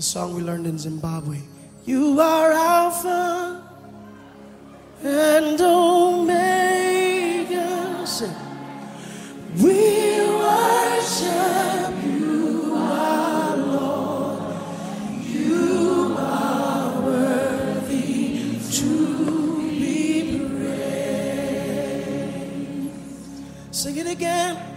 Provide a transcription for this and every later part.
the song we learned in Zimbabwe. You are Alpha and Omega. Sing. We worship you, our Lord. You are worthy to be praised. Sing it again.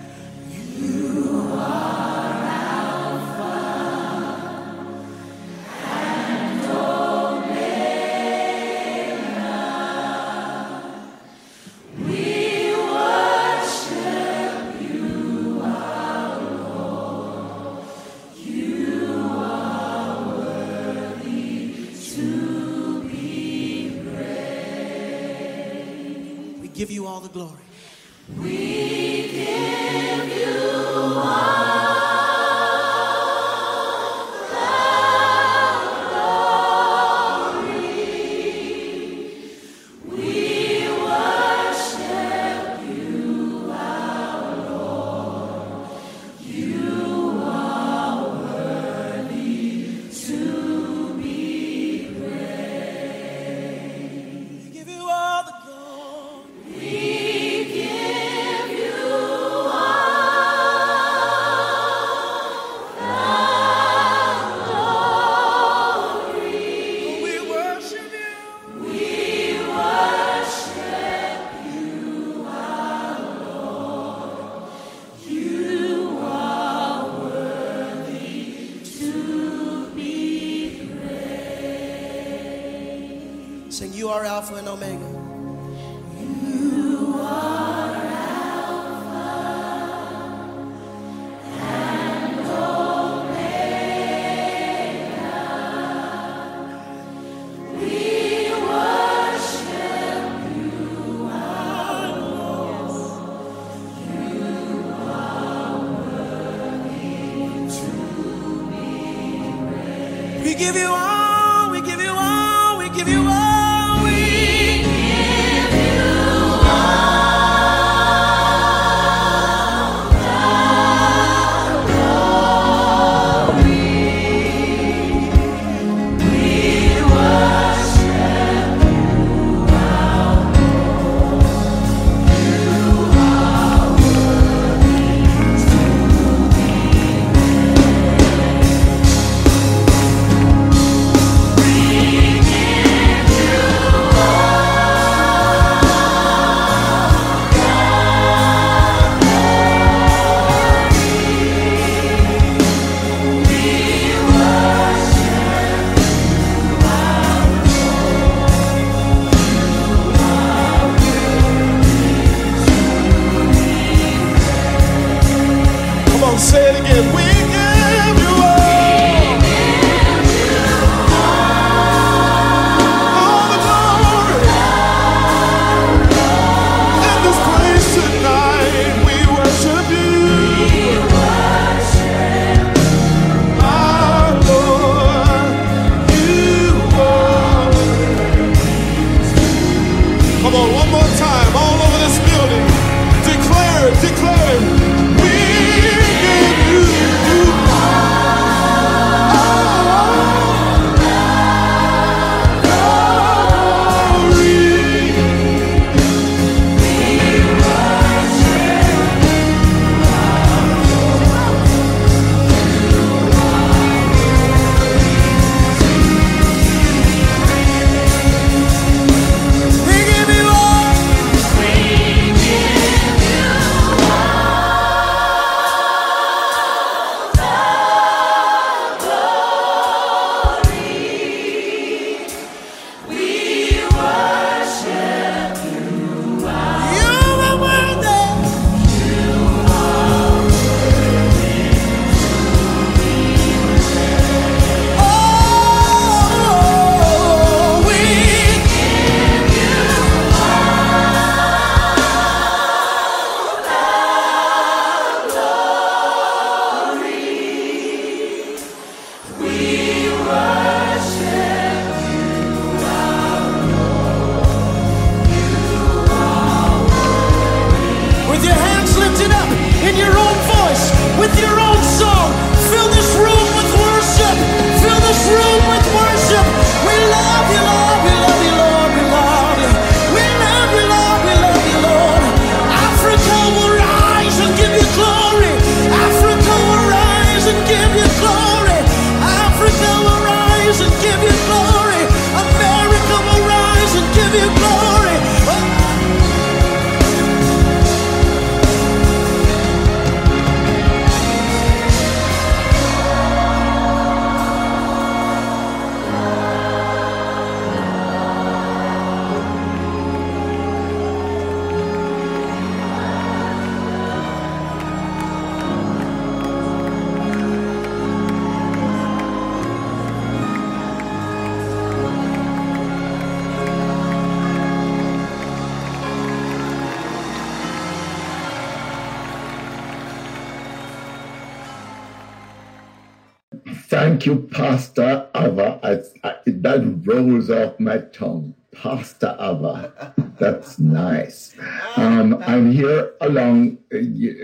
Pastor Ava. I, I, that rolls off my tongue. Pastor Ava. That's nice. Um, I'm here along uh,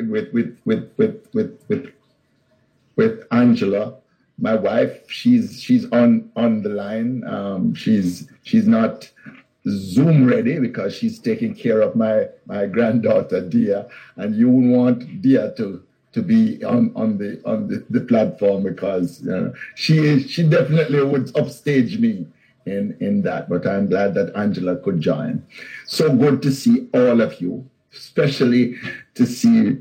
with, with, with, with, with, with, with Angela, my wife. She's, she's on, on the line. Um, she's, she's not Zoom ready because she's taking care of my, my granddaughter, Dia. And you want Dia to to be on, on the on the, the platform because you know, she she definitely would upstage me in in that. But I'm glad that Angela could join. So good to see all of you, especially to see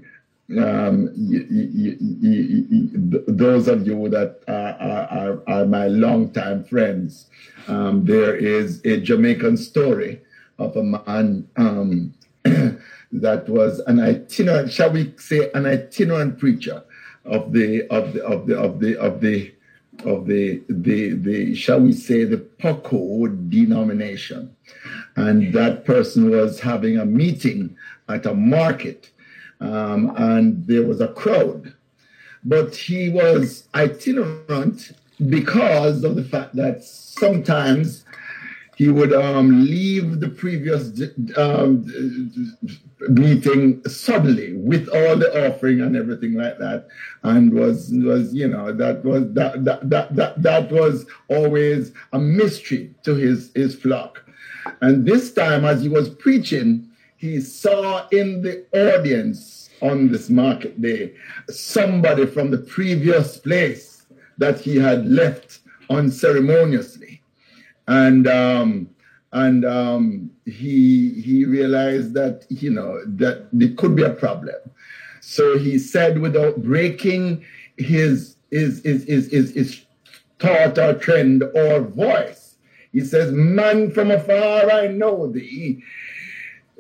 um, y- y- y- those of you that are, are, are my longtime friends. Um, there is a Jamaican story of a man um, that was an itinerant, shall we say, an itinerant preacher of the of the of the of the of the of the the the shall we say the Poco denomination, and that person was having a meeting at a market, um, and there was a crowd, but he was itinerant because of the fact that sometimes he would um, leave the previous um, meeting suddenly with all the offering and everything like that, and was was you know that was that that that that, that was always a mystery to his his flock, and this time as he was preaching, he saw in the audience on this market day somebody from the previous place that he had left unceremoniously and um, and um, he he realized that you know that there could be a problem. So he said, without breaking his his his his, his, his thought or trend or voice, he says, "Man from afar, I know thee."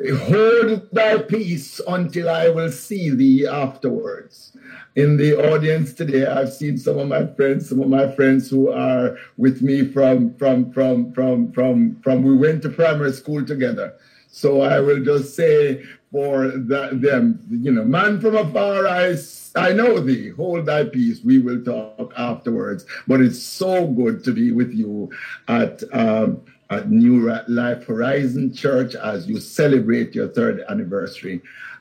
Hold thy peace until I will see thee afterwards in the audience today. I've seen some of my friends, some of my friends who are with me from from from from from from we went to primary school together. So I will just say for that, them, you know, man from afar, I, I know thee. Hold thy peace. We will talk afterwards. But it's so good to be with you at um, at New Life Horizon Church as you celebrate your third anniversary.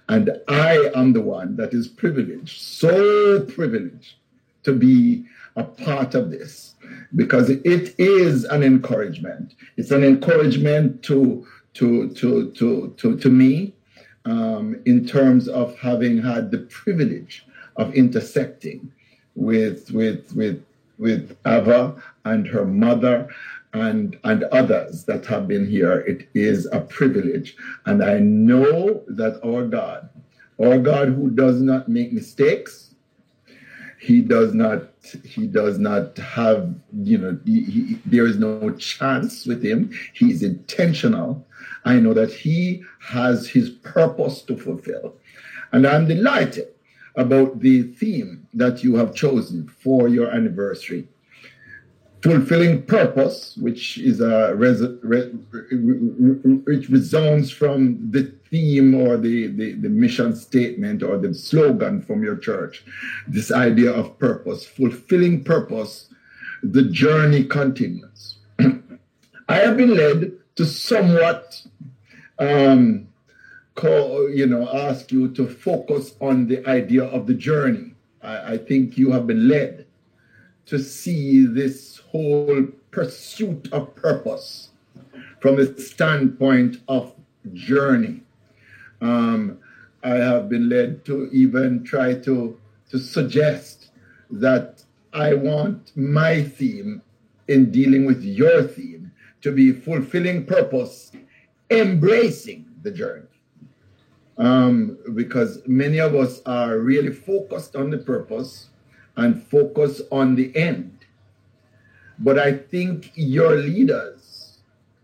And I am the one that is privileged, so privileged to be a part of this because it is an encouragement. It's an encouragement to to to to to, to me um, in terms of having had the privilege of intersecting with with with with Ava and her mother and, and others that have been here. It is a privilege. And I know that our God, our God who does not make mistakes, he does not he does not have you know he, he, there is no chance with him he's intentional i know that he has his purpose to fulfill and i'm delighted about the theme that you have chosen for your anniversary fulfilling purpose, which is a res- re- which resounds from the theme or the, the, the mission statement or the slogan from your church. This idea of purpose, fulfilling purpose, the journey continues. I have been led to somewhat, um, call, you know, ask you to focus on the idea of the journey. I, I think you have been led to see this whole pursuit of purpose from the standpoint of journey. Um, I have been led to even try to, to suggest that I want my theme in dealing with your theme to be fulfilling purpose, embracing the journey. Um, because many of us are really focused on the purpose and focus on the end but I think your leaders,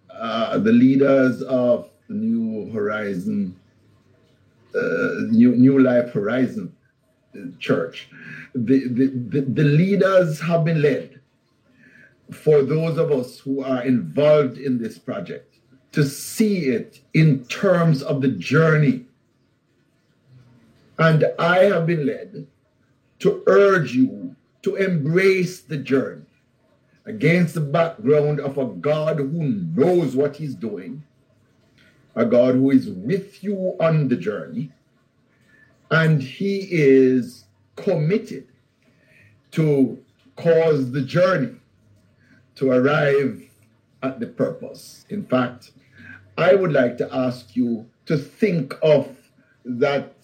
uh, the leaders of New Horizon, uh, New, New Life Horizon Church, the, the, the, the leaders have been led for those of us who are involved in this project to see it in terms of the journey. And I have been led to urge you to embrace the journey against the background of a God who knows what he's doing, a God who is with you on the journey, and he is committed to cause the journey to arrive at the purpose. In fact, I would like to ask you to think of that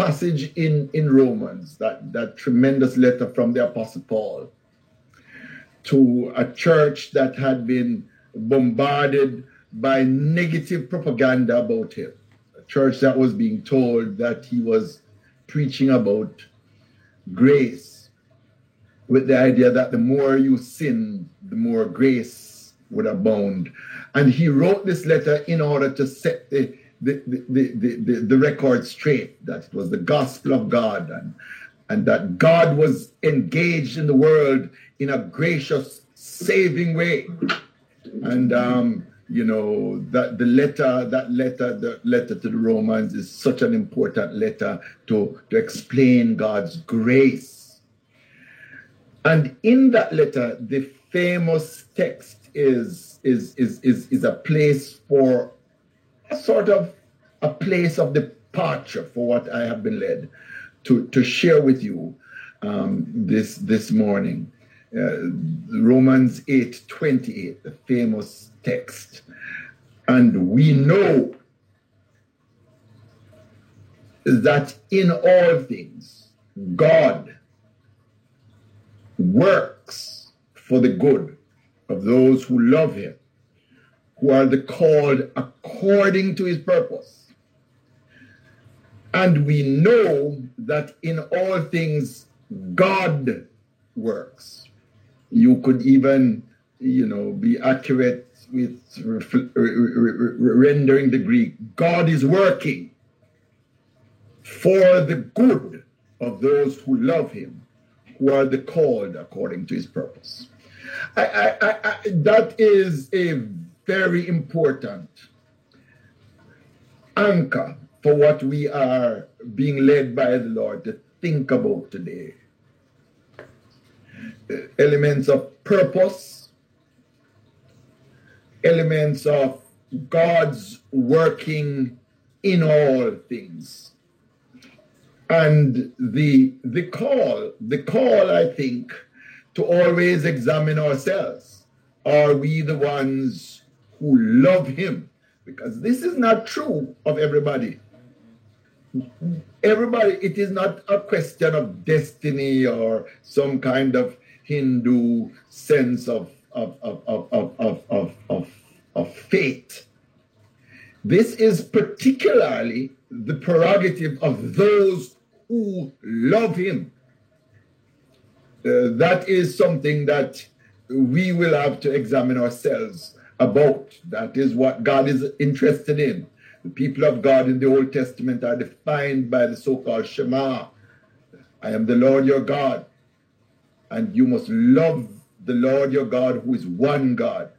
passage in, in Romans, that, that tremendous letter from the Apostle Paul to a church that had been bombarded by negative propaganda about him. A church that was being told that he was preaching about grace with the idea that the more you sin, the more grace would abound. And he wrote this letter in order to set the the, the, the, the, the record straight that it was the gospel of God and, and that God was engaged in the world in a gracious, saving way. And, um, you know, that the letter, that letter, the letter to the Romans is such an important letter to, to explain God's grace. And in that letter, the famous text is, is, is, is, is a place for sort of a place of departure for what I have been led to, to share with you um, this, this morning. Uh, Romans 8 28, the famous text. And we know that in all things, God works for the good of those who love Him, who are the called according to His purpose. And we know that in all things, God works. You could even, you know, be accurate with rendering the Greek. God is working for the good of those who love him, who are the called according to his purpose. I, I, I, that is a very important anchor for what we are being led by the Lord to think about today. Elements of purpose, elements of God's working in all things. And the the call, the call, I think, to always examine ourselves. Are we the ones who love him? Because this is not true of everybody everybody, it is not a question of destiny or some kind of Hindu sense of, of, of, of, of, of, of, of, of fate. This is particularly the prerogative of those who love him. Uh, that is something that we will have to examine ourselves about. That is what God is interested in. The people of God in the Old Testament are defined by the so called Shema. I am the Lord your God. And you must love the Lord your God, who is one God,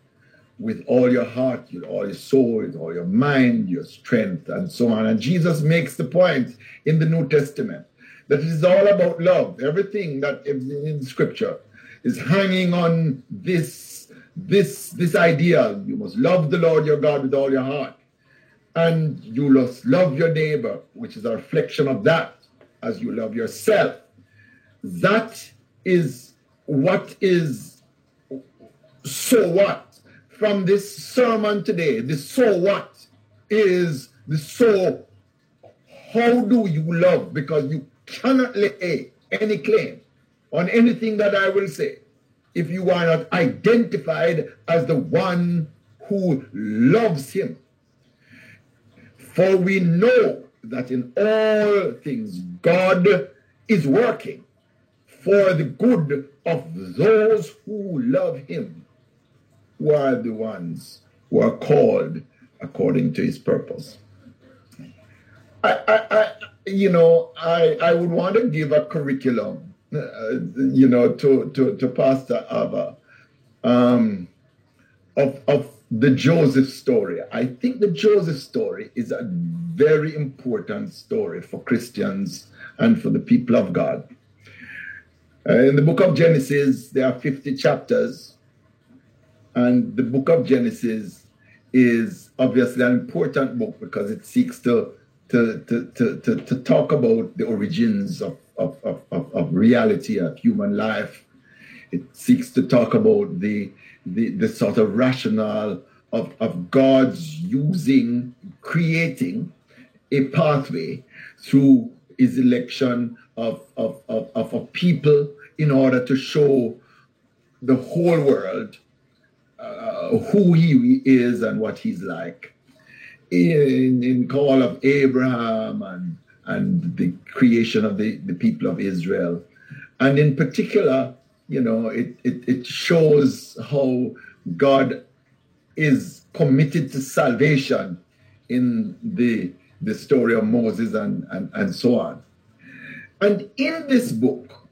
with all your heart, all your soul, with all your mind, your strength, and so on. And Jesus makes the point in the New Testament that it is all about love. Everything that is in Scripture is hanging on this, this, this idea. You must love the Lord your God with all your heart and you must love your neighbor, which is a reflection of that, as you love yourself. That is what is so what from this sermon today. The so what is the so how do you love? Because you cannot lay any claim on anything that I will say if you are not identified as the one who loves him for we know that in all things God is working for the good of those who love him, who are the ones who are called according to his purpose. I, I, I you know, I, I would want to give a curriculum, you know, to, to, to Pastor Ava um, of, of the Joseph story. I think the Joseph story is a very important story for Christians and for the people of God. Uh, in the book of Genesis, there are 50 chapters, and the book of Genesis is obviously an important book because it seeks to to, to, to, to, to talk about the origins of, of, of, of, reality of human life. It seeks to talk about the, the, the sort of rationale of, of God's using, creating a pathway through his election of, of, of, of a people in order to show the whole world uh, who he is and what he's like. In, in call of Abraham and, and the creation of the, the people of Israel. And in particular, you know, it, it, it shows how God is committed to salvation in the, the story of Moses and, and, and so on. And in this book,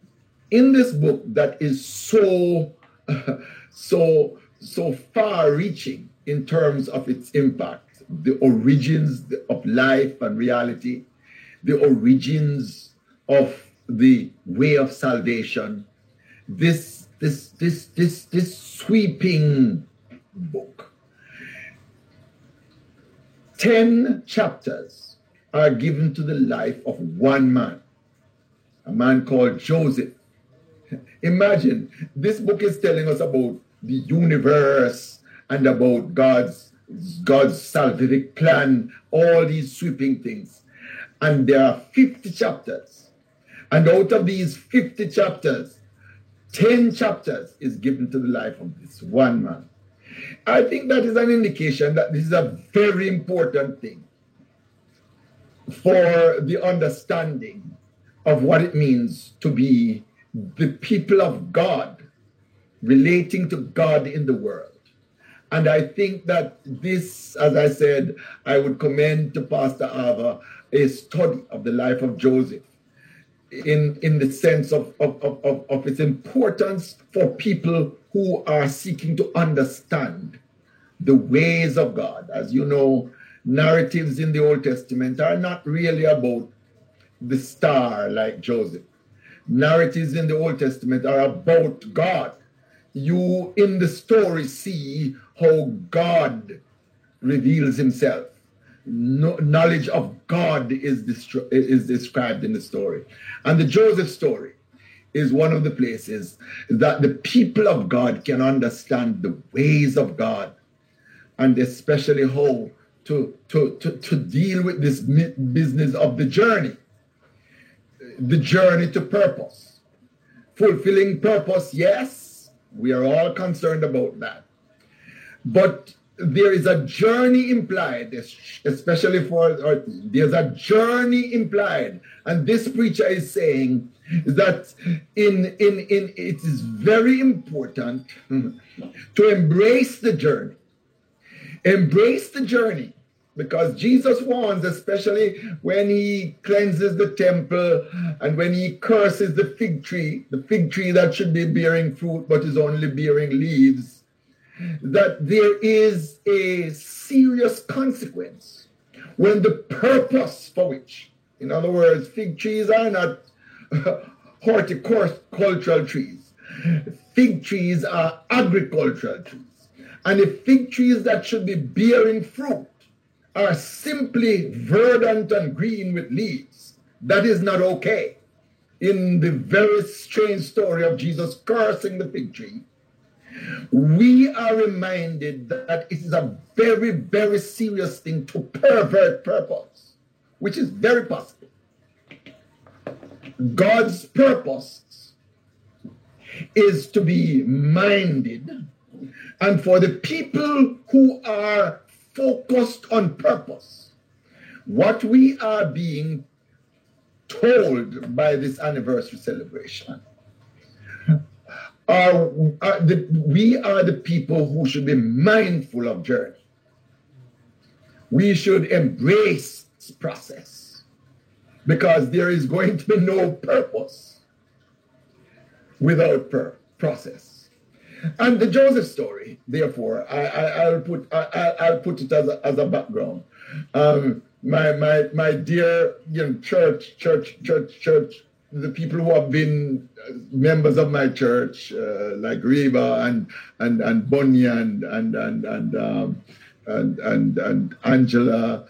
in this book that is so, so, so far reaching in terms of its impact, the origins of life and reality, the origins of the way of salvation, this, this, this, this, this sweeping book. Ten chapters are given to the life of one man, a man called Joseph. Imagine this book is telling us about the universe and about God's God's salvific plan, all these sweeping things. And there are 50 chapters. And out of these 50 chapters, 10 chapters is given to the life of this one man. I think that is an indication that this is a very important thing for the understanding of what it means to be the people of God, relating to God in the world. And I think that this, as I said, I would commend to Pastor Ava a study of the life of Joseph in, in the sense of, of, of, of its importance for people who are seeking to understand the ways of God. As you know, narratives in the Old Testament are not really about the star like Joseph. Narratives in the Old Testament are about God. You in the story see how God reveals himself. No, knowledge of God is, is described in the story. And the Joseph story is one of the places that the people of God can understand the ways of God and especially how to, to, to, to deal with this business of the journey, the journey to purpose. Fulfilling purpose, yes, we are all concerned about that. But there is a journey implied, especially for, or there's a journey implied. And this preacher is saying that in, in, in, it is very important to embrace the journey. Embrace the journey because Jesus warns, especially when he cleanses the temple and when he curses the fig tree, the fig tree that should be bearing fruit but is only bearing leaves, that there is a serious consequence when the purpose for which, in other words, fig trees are not horticultural trees, fig trees are agricultural trees. And the fig trees that should be bearing fruit are simply verdant and green with leaves. That is not okay. In the very strange story of Jesus cursing the fig tree, we are reminded that it is a very, very serious thing to pervert purpose, which is very possible. God's purpose is to be minded and for the people who are focused on purpose, what we are being told by this anniversary celebration are, are the, we are the people who should be mindful of journey. We should embrace process because there is going to be no purpose without per- process. And the Joseph story, therefore, I, will put I, will put it as a, as a background. Um, my my my dear you know, church church church church the people who have been uh, members of my church, uh, like Reba and and and Bunyan and and and um, and, and and Angela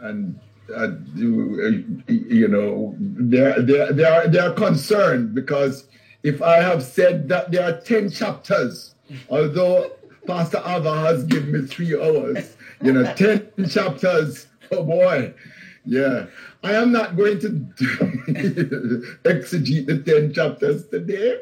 and uh, you know they're they they are they are concerned because if I have said that there are ten chapters, although Pastor Ava has given me three hours, you know, ten chapters. Oh boy, yeah. I am not going to exegete the 10 chapters today.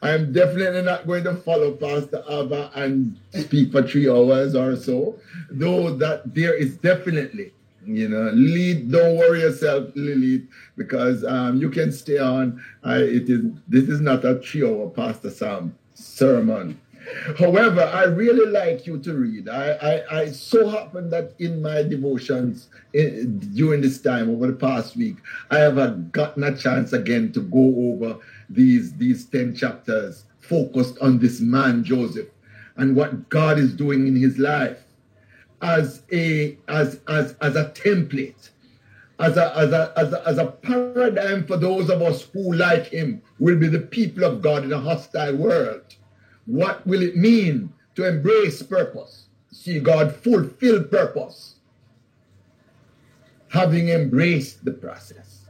I am definitely not going to follow Pastor Ava and speak for three hours or so, though that there is definitely, you know, lead, don't worry yourself, Lily, because um, you can stay on. I, it is This is not a three hour Pastor Sam sermon. However, I really like you to read. I, I, I so happen that in my devotions in, during this time over the past week, I have gotten a chance again to go over these, these 10 chapters focused on this man, Joseph, and what God is doing in his life as a, as, as, as a template. As a, as, a, as, a, as a paradigm for those of us who, like him, will be the people of God in a hostile world what will it mean to embrace purpose? See God fulfill purpose, having embraced the process.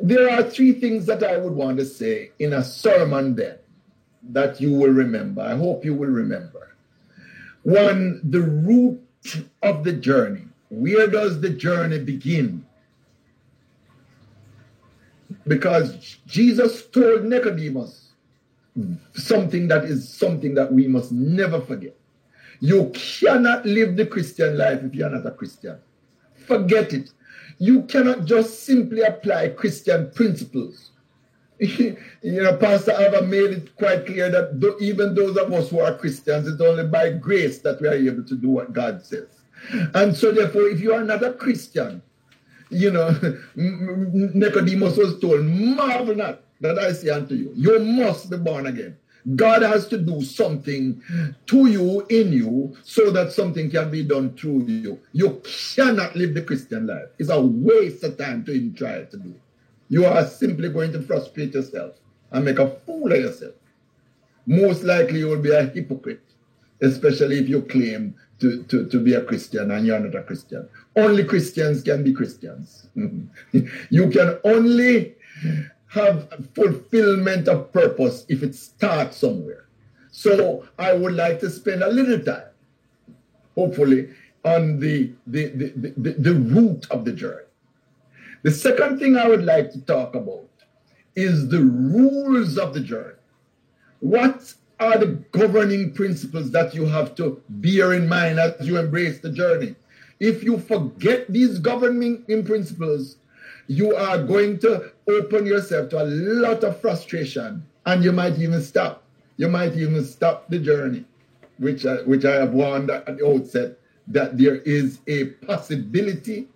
There are three things that I would want to say in a sermon then that you will remember. I hope you will remember. One, the root of the journey. Where does the journey begin? Because Jesus told Nicodemus, something that is something that we must never forget. You cannot live the Christian life if you're not a Christian. Forget it. You cannot just simply apply Christian principles. you know, Pastor Ava made it quite clear that even those of us who are Christians, it's only by grace that we are able to do what God says. And so, therefore, if you are not a Christian, you know, Nicodemus was told, marvel not that I say unto you, you must be born again. God has to do something to you, in you, so that something can be done through you. You cannot live the Christian life. It's a waste of time to even try to do it. You are simply going to frustrate yourself and make a fool of yourself. Most likely you will be a hypocrite, especially if you claim to, to, to be a Christian and you're not a Christian. Only Christians can be Christians. you can only have fulfillment of purpose if it starts somewhere. So I would like to spend a little time, hopefully, on the, the, the, the, the root of the journey. The second thing I would like to talk about is the rules of the journey. What are the governing principles that you have to bear in mind as you embrace the journey? If you forget these governing principles, you are going to open yourself to a lot of frustration and you might even stop. You might even stop the journey, which I, which I have warned at the outset that there is a possibility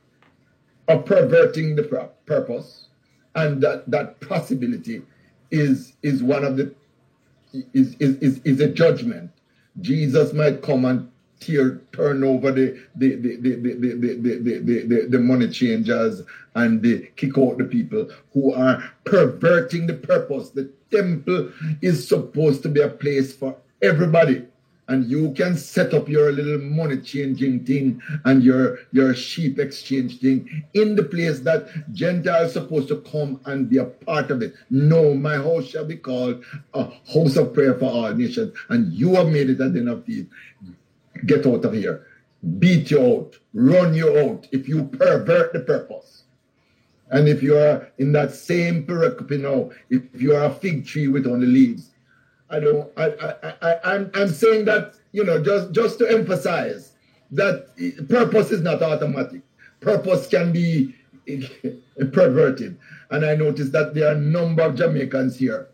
of perverting the purpose and that that possibility is is one of the is is, is, is a judgment jesus might come and tear, turn over the the the the the the, the, the, the, the money changers and they kick out the people who are perverting the purpose. The temple is supposed to be a place for everybody. And you can set up your little money changing thing and your, your sheep exchange thing in the place that Gentiles supposed to come and be a part of it. No, my house shall be called a house of prayer for all nations. And you have made it a den of thieves get out of here, beat you out, run you out if you pervert the purpose. And if you are in that same pericope now, if you are a fig tree with only leaves, I don't. I, I, I, I'm, I'm saying that you know just just to emphasize that purpose is not automatic. Purpose can be perverted, and I noticed that there are a number of Jamaicans here,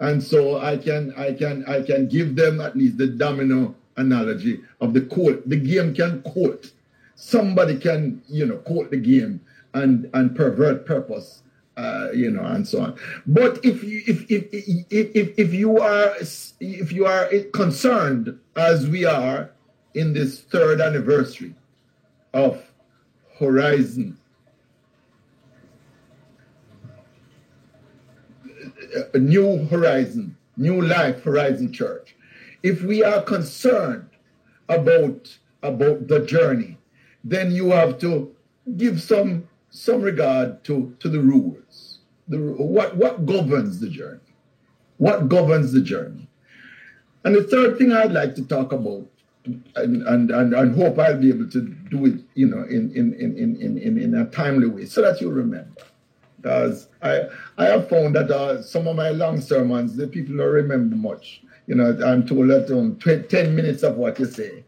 and so I can I can I can give them at least the domino analogy of the court. The game can quote. Somebody can, you know, quote the game and and pervert purpose, uh, you know, and so on. But if you if if, if if if you are if you are concerned as we are in this third anniversary of Horizon, A New Horizon, New Life Horizon Church, if we are concerned about about the journey, then you have to give some some regard to to the rules. The what what governs the journey? What governs the journey? And the third thing I'd like to talk about, and and, and, and hope I'll be able to do it, you know, in in in in in, in a timely way, so that you remember. Because I I have found that uh, some of my long sermons, the people don't remember much. You know, I'm told that um, 10 minutes of what you say.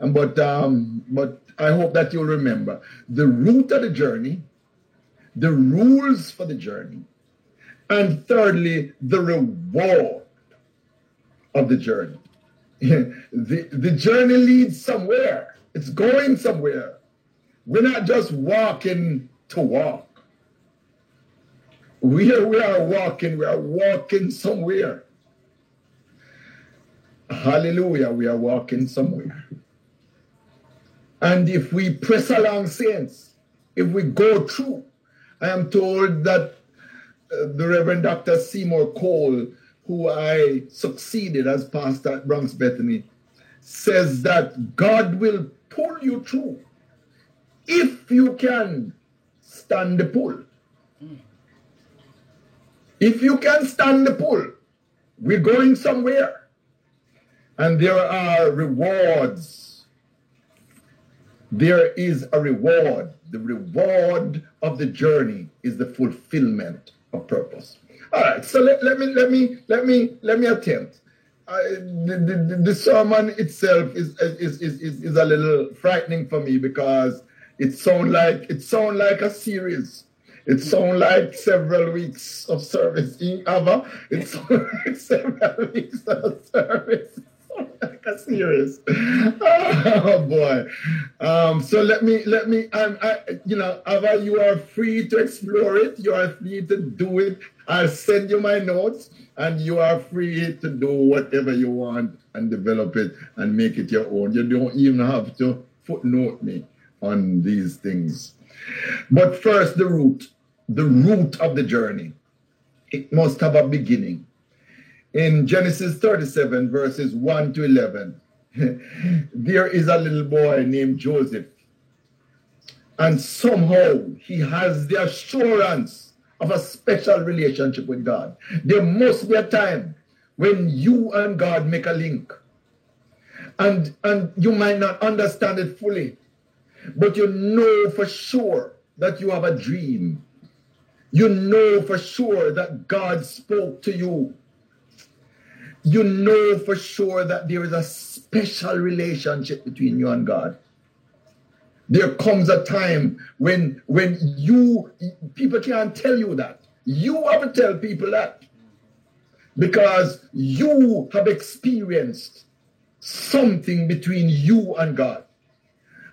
And but um, but I hope that you'll remember the root of the journey, the rules for the journey, and thirdly, the reward of the journey. the, the journey leads somewhere. It's going somewhere. We're not just walking to walk. We are, we are walking, we are walking somewhere. Hallelujah, we are walking somewhere. And if we press along, saints, if we go through, I am told that uh, the Reverend Dr. Seymour Cole, who I succeeded as pastor at Bronx Bethany, says that God will pull you through if you can stand the pull. If you can stand the pull, we're going somewhere. And there are rewards. There is a reward. The reward of the journey is the fulfillment of purpose. All right, so let, let me let me let me let me attempt. Uh, the, the, the, sermon itself is, is, is, is, is a little frightening for me because it sound like it sound like a series it sounds like several weeks of service in Ava. It sounds like several weeks of service. A series. Oh boy. Um, so let me let me um, I, you know, Ava, you are free to explore it. You are free to do it. I'll send you my notes and you are free to do whatever you want and develop it and make it your own. You don't even have to footnote me on these things. But first, the root the root of the journey. It must have a beginning. In Genesis 37, verses 1 to 11, there is a little boy named Joseph. And somehow he has the assurance of a special relationship with God. There must be a time when you and God make a link. And, and you might not understand it fully, but you know for sure that you have a dream you know for sure that God spoke to you. You know for sure that there is a special relationship between you and God. There comes a time when when you people can't tell you that. You have to tell people that. Because you have experienced something between you and God.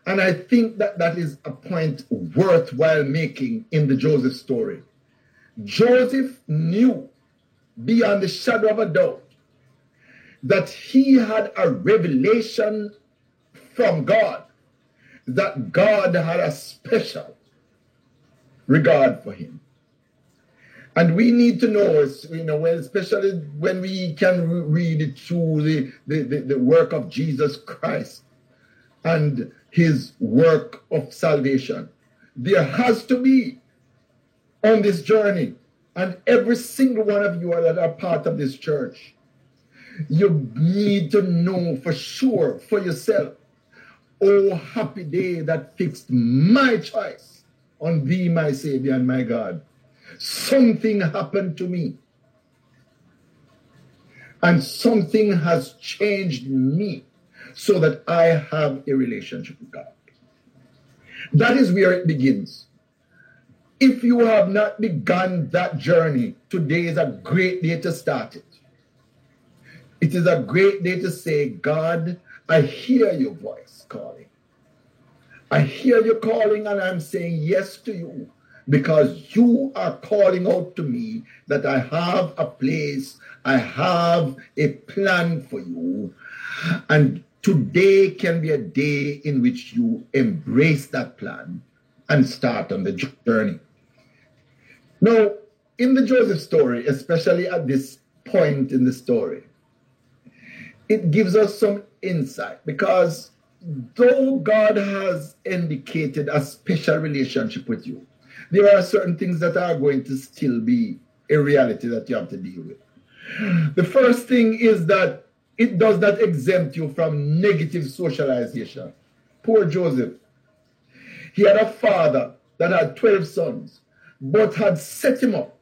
And I think that that is a point worthwhile making in the Joseph story. Joseph knew beyond the shadow of a doubt that he had a revelation from God, that God had a special regard for him. And we need to know, you know, especially when we can read it through the, the, the, the work of Jesus Christ and his work of salvation, there has to be on this journey. And every single one of you that are part of this church, you need to know for sure for yourself, oh, happy day that fixed my choice on thee, my Savior and my God. Something happened to me. And something has changed me so that I have a relationship with God. That is where it begins. If you have not begun that journey, today is a great day to start it. It is a great day to say, God, I hear your voice calling. I hear you calling, and I'm saying yes to you because you are calling out to me that I have a place, I have a plan for you. And today can be a day in which you embrace that plan and start on the journey. Now, in the Joseph story, especially at this point in the story, it gives us some insight because though God has indicated a special relationship with you, there are certain things that are going to still be a reality that you have to deal with. The first thing is that it does not exempt you from negative socialization. Poor Joseph. He had a father that had 12 sons, but had set him up,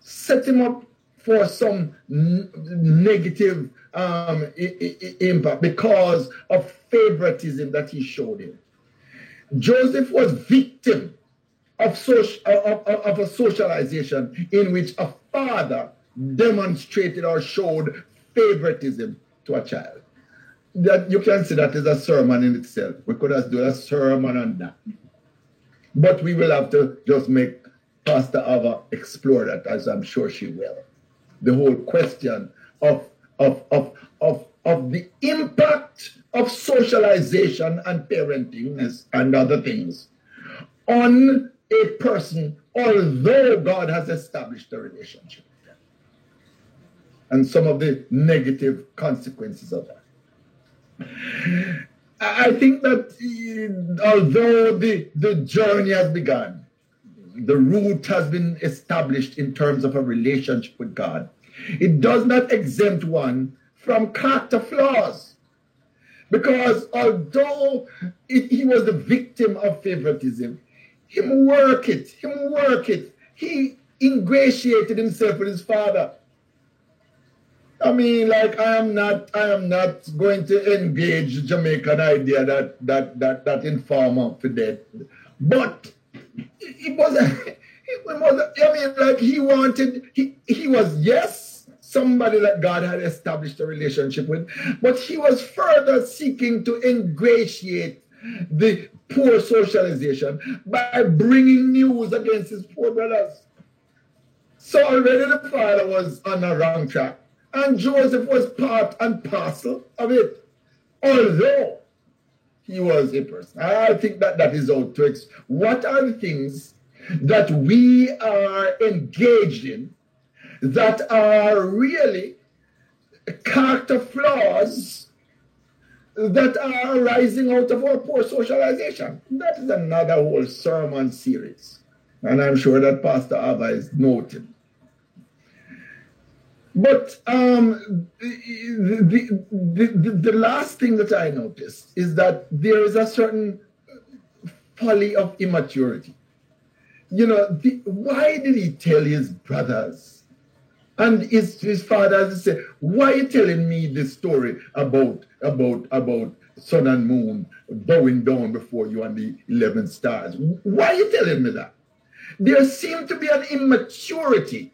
set him up for some negative um, impact because of favoritism that he showed him. Joseph was victim of, of, of a socialization in which a father demonstrated or showed favoritism to a child. That you can see that is a sermon in itself. We could have done a sermon on that. But we will have to just make Pastor Ava explore that, as I'm sure she will. The whole question of of of of of the impact of socialization and parenting and other things on a person, although God has established a relationship. And some of the negative consequences of that. I think that uh, although the, the journey has begun, the root has been established in terms of a relationship with God, it does not exempt one from character flaws. Because although it, he was the victim of favoritism, him work it, him work it. He ingratiated himself with his father. I mean, like I am not, I am not going to engage Jamaican idea that that that that informer for death, but it was, it was. I mean, like he wanted, he he was yes somebody that God had established a relationship with, but he was further seeking to ingratiate the poor socialization by bringing news against his poor brothers. So already the father was on a wrong track. And Joseph was part and parcel of it. Although he was a person. I think that that is out to ex- what are the things that we are engaged in that are really character flaws that are arising out of our poor socialization. That is another whole sermon series. And I'm sure that Pastor Ava is noting. But um, the, the, the, the, last thing that I noticed is that there is a certain folly of immaturity. You know, the, why did he tell his brothers and his, his father say, why are you telling me this story about, about, about sun and moon bowing down before you and the 11 stars? Why are you telling me that? There seemed to be an immaturity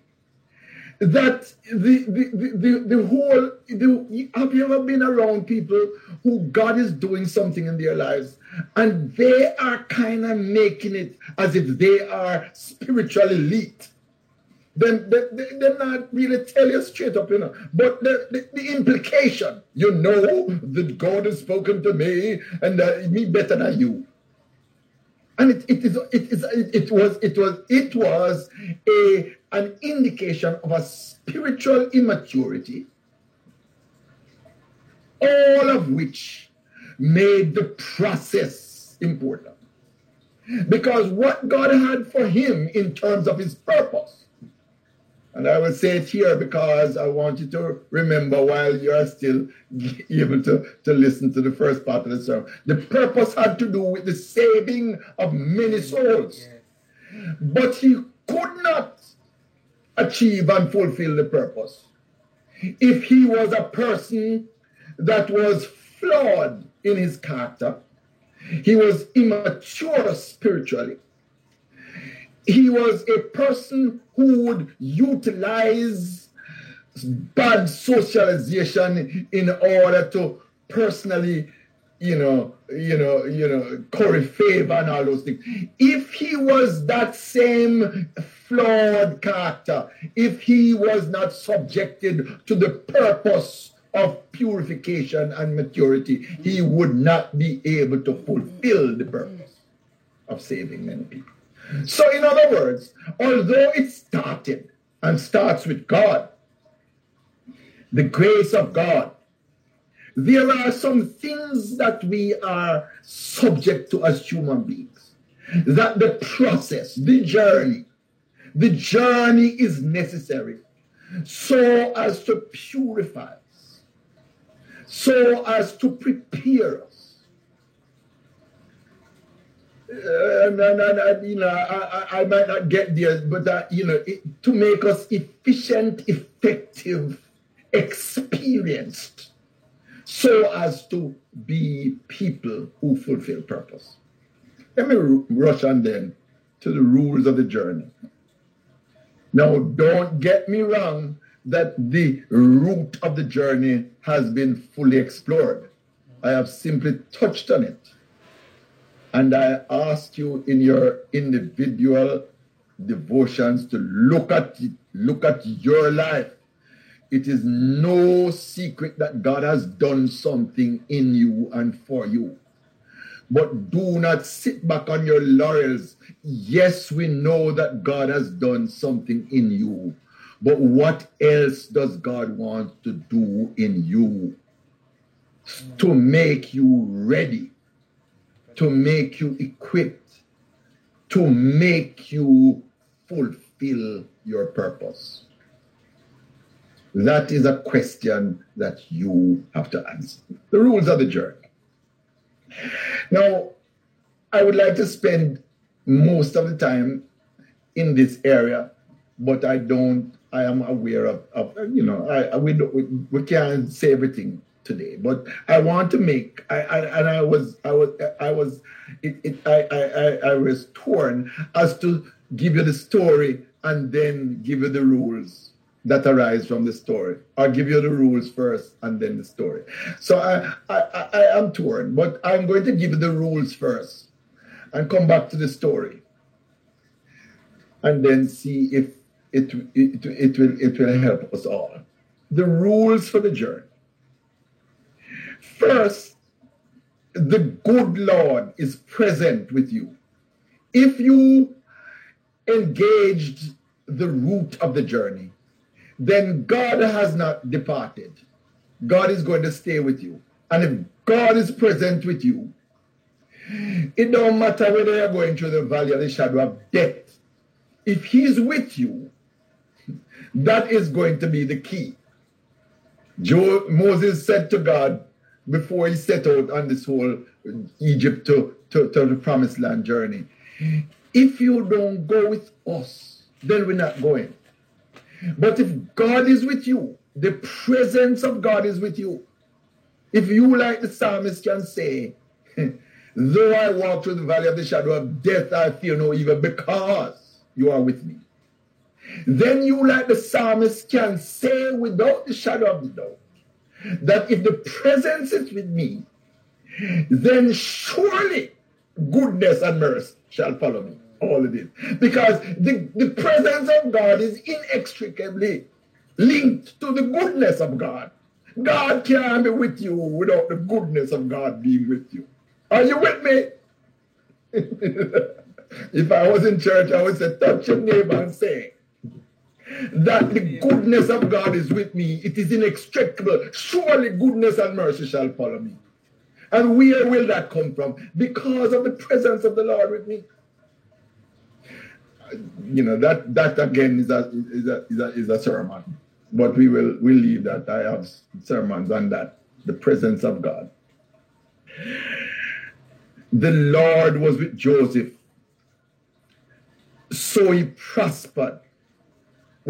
that the the, the, the whole the, have you ever been around people who God is doing something in their lives and they are kind of making it as if they are spiritual elite they, they're not really tell you straight up, you know. But the, the, the implication, you know, that God has spoken to me and uh, me better than you. And it, it is it is it was it was it was a an indication of a spiritual immaturity, all of which made the process important. Because what God had for him in terms of his purpose, and I will say it here because I want you to remember while you are still able to, to listen to the first part of the sermon. The purpose had to do with the saving of many souls. But he could not achieve and fulfill the purpose. If he was a person that was flawed in his character, he was immature spiritually, he was a person who would utilize bad socialization in order to personally you know, you know, you know, curry favor and all those things. If he was that same flawed character, if he was not subjected to the purpose of purification and maturity, he would not be able to fulfill the purpose of saving many people. So, in other words, although it started and starts with God, the grace of God. There are some things that we are subject to as human beings. That the process, the journey, the journey is necessary so as to purify us, so as to prepare us. Uh, and, and, and, you know, I, I, might not get there, but uh, you know, it, to make us efficient, effective, experienced, so as to be people who fulfill purpose. Let me rush on then to the rules of the journey. Now, don't get me wrong that the root of the journey has been fully explored. I have simply touched on it. And I ask you in your individual devotions to look at look at your life. It is no secret that God has done something in you and for you. But do not sit back on your laurels. Yes, we know that God has done something in you. But what else does God want to do in you? To make you ready, to make you equipped, to make you fulfill your purpose. That is a question that you have to answer. The rules of the journey. Now, I would like to spend most of the time in this area, but I don't. I am aware of, of you know, I, we, don't, we, we can't say everything today, but I want to make. I, I and I was I was I was it, it I, I I was torn as to give you the story and then give you the rules that arise from the story. I'll give you the rules first and then the story. So I, I, I am torn, but I'm going to give you the rules first and come back to the story and then see if it, it, it, will, it will help us all. The rules for the journey. First, the good Lord is present with you. If you engaged the root of the journey, then God has not departed. God is going to stay with you. And if God is present with you, it don't matter whether you're going through the valley of the shadow of death. If He's with you, that is going to be the key. Joe, Moses said to God before he set out on this whole uh, Egypt to, to, to the promised land journey, if you don't go with us, then we're not going. But if God is with you, the presence of God is with you. If you, like the psalmist, can say, Though I walk through the valley of the shadow of death, I fear no evil because you are with me. Then you, like the psalmist, can say without the shadow of the doubt that if the presence is with me, then surely goodness and mercy shall follow me all of this. Because the, the presence of God is inextricably linked to the goodness of God. God can't be with you without the goodness of God being with you. Are you with me? if I was in church, I would say, touch your neighbor and say, that the goodness of God is with me. It is inextricable. Surely goodness and mercy shall follow me. And where will that come from? Because of the presence of the Lord with me you know that that again is a is a is a, is a sermon, but we will we leave that. I have sermons on that. The presence of God. The Lord was with Joseph, so he prospered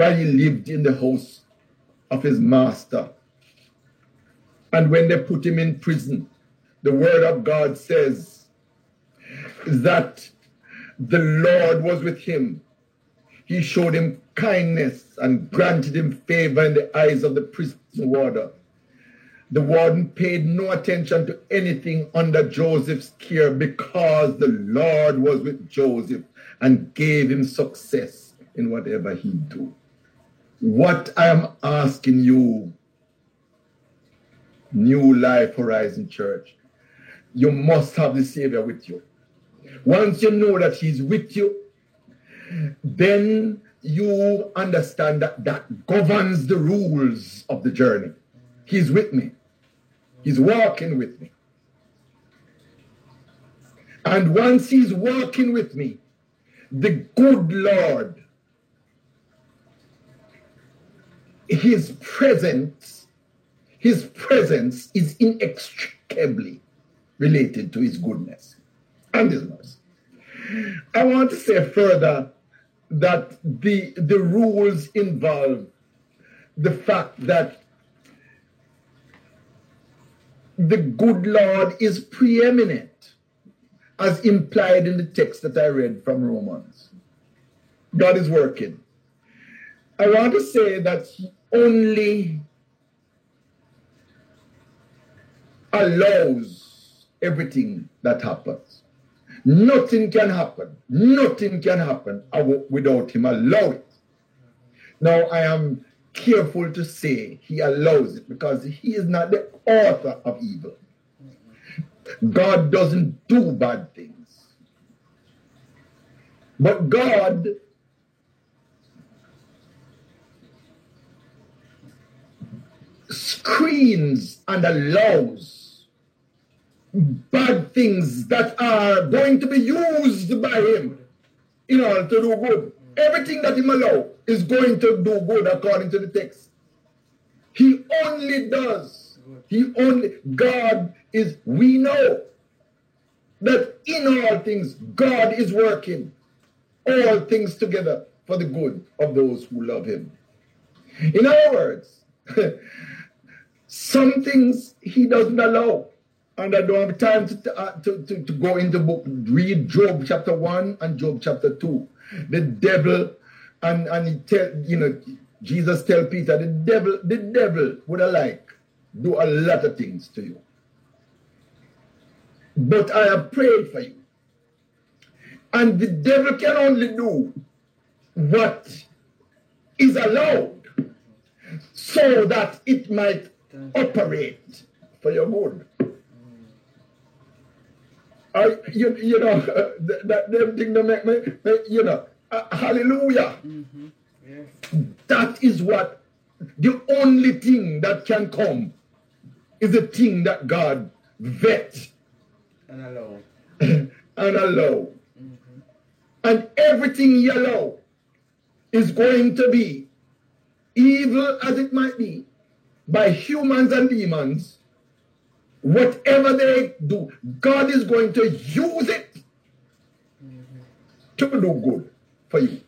while he lived in the house of his master. And when they put him in prison, the word of God says that the Lord was with him. He showed him kindness and granted him favor in the eyes of the prison warder. The warden paid no attention to anything under Joseph's care because the Lord was with Joseph and gave him success in whatever he do. What I am asking you, New Life Horizon Church, you must have the Savior with you. Once you know that He's with you, then you understand that that governs the rules of the journey. He's with me. He's walking with me. And once he's walking with me, the good Lord, his presence, his presence is inextricably related to his goodness and his mercy. I want to say further that the the rules involve the fact that the good Lord is preeminent, as implied in the text that I read from Romans. God is working. I want to say that only allows everything that happens. Nothing can happen. Nothing can happen without him allow it. Now I am careful to say he allows it because he is not the author of evil. God doesn't do bad things. But God screens and allows bad things that are going to be used by him in order to do good. Everything that him allow is going to do good according to the text. He only does. He only, God is, we know that in all things, God is working all things together for the good of those who love him. In other words, some things he doesn't allow and I don't have time to, uh, to, to, to, go into book, read Job chapter 1 and Job chapter 2. The devil, and, and he tell, you know, Jesus tell Peter, the devil, the devil would like do a lot of things to you. But I have prayed for you. And the devil can only do what is allowed so that it might operate for your good. I, you, you know, uh, that them thing that make me, make, you know, uh, hallelujah. Mm-hmm. Yes. That is what the only thing that can come is the thing that God vet and allow. and allow. Mm-hmm. And everything yellow is going to be evil as it might be by humans and demons Whatever they do, God is going to use it to do good for you.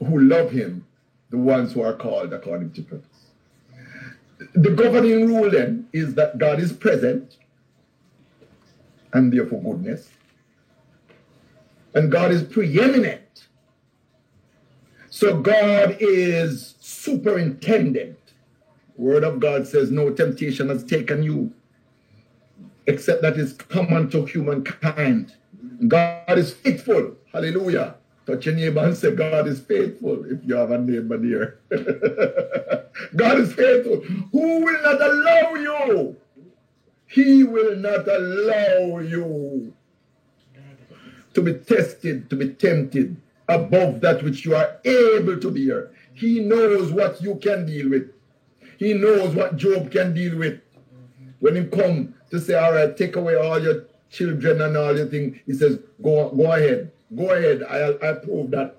Who love Him, the ones who are called according to purpose. The governing rule then is that God is present and therefore goodness. And God is preeminent. So God is superintendent Word of God says, No temptation has taken you, except that is common to humankind. God is faithful. Hallelujah. Touch your neighbor and say, God is faithful if you have a neighbor there. God is faithful. Who will not allow you? He will not allow you to be tested, to be tempted above that which you are able to bear. He knows what you can deal with. He knows what Job can deal with. When he come to say, all right, take away all your children and all your things, he says, go, go ahead. Go ahead. I, I prove that.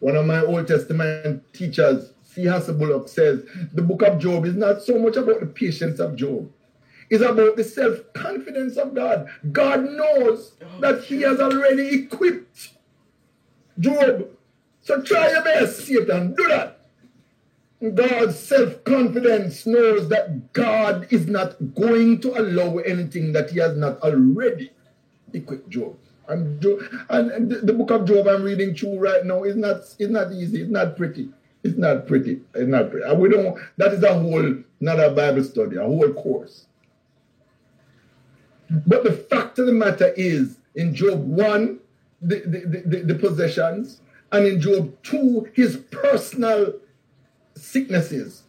One of my Old Testament teachers, C. Hassell Bullock, says the book of Job is not so much about the patience of Job. It's about the self-confidence of God. God knows that he has already equipped Job. So try your best, Satan. Do that. God's self confidence knows that God is not going to allow anything that He has not already equipped Job. And, Job, and the, book of Job I'm reading through right now is not it's not easy. It's not pretty. It's not pretty. It's not pretty. We don't. That is a whole not a Bible study, a whole course. But the fact of the matter is, in Job one, the, the, the, possessions, and in Job two, his personal sicknesses.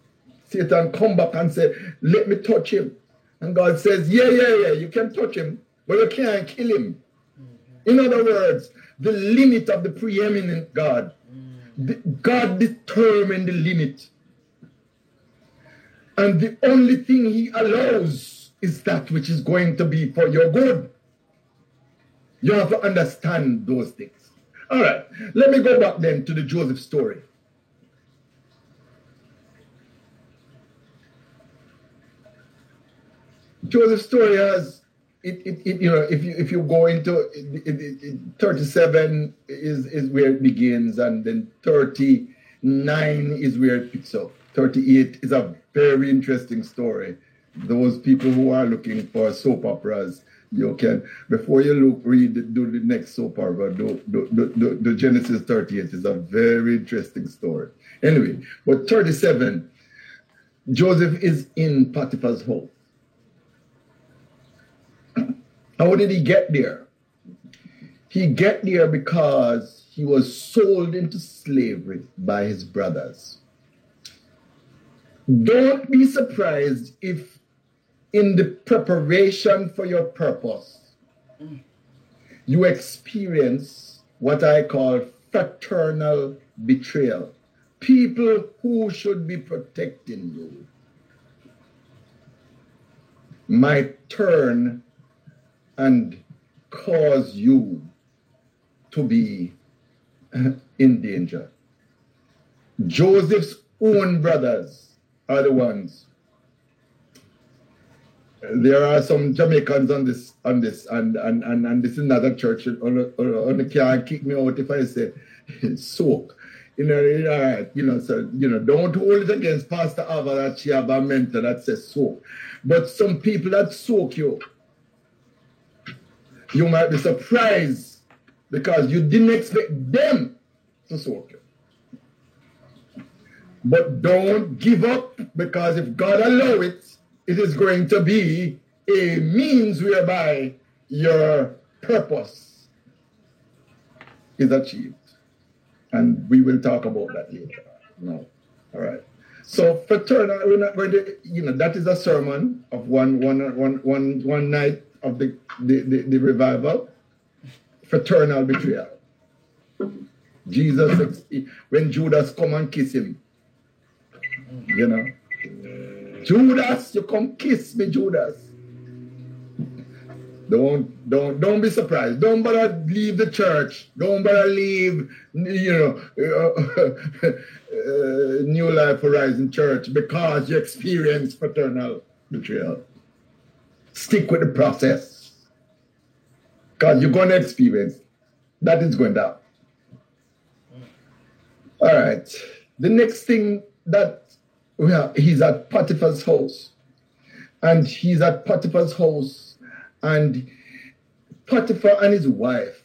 Satan come back and say, let me touch him. And God says, yeah, yeah, yeah, you can touch him, but you can't kill him. In other words, the limit of the preeminent God. The, God determined the limit. And the only thing he allows is that which is going to be for your good. You have to understand those things. All right, let me go back then to the Joseph story. Joseph story has it, it, it, you know if you if you go into it, 37 is is where it begins and then 39 is where it picks up 38 is a very interesting story those people who are looking for soap operas you can before you look read do the next soap opera do, do, do, do, the genesis 38 is a very interesting story anyway but 37 joseph is in potiphar's home how did he get there? He get there because he was sold into slavery by his brothers. Don't be surprised if in the preparation for your purpose, you experience what I call fraternal betrayal. People who should be protecting you might turn and cause you to be in danger. Joseph's own brothers are the ones. There are some Jamaicans on this, on this, and and and, and this is another church. On, on, can't kick me out if I say soak. You know, all right, you know, so you know, don't hold it against Pastor Ava that she have a mentor that says soak. But some people that soak you you might be surprised because you didn't expect them to soak you. But don't give up because if God allow it, it is going to be a means whereby your purpose is achieved. And we will talk about that later. No. All right. So fraternal, we're not going to, you know, that is a sermon of one, one, one, one, one night of the, the, the, the revival, fraternal betrayal. Jesus, when Judas come and kiss him, you know, Judas, you come kiss me, Judas. Don't don't don't be surprised. Don't bother leave the church. Don't bother leave you know uh, uh, New Life Horizon Church because you experience paternal betrayal. Stick with the process. Because you're going to experience that is going down. All right. The next thing that well, he's at Potiphar's house. And he's at Potiphar's house. And Potiphar and his wife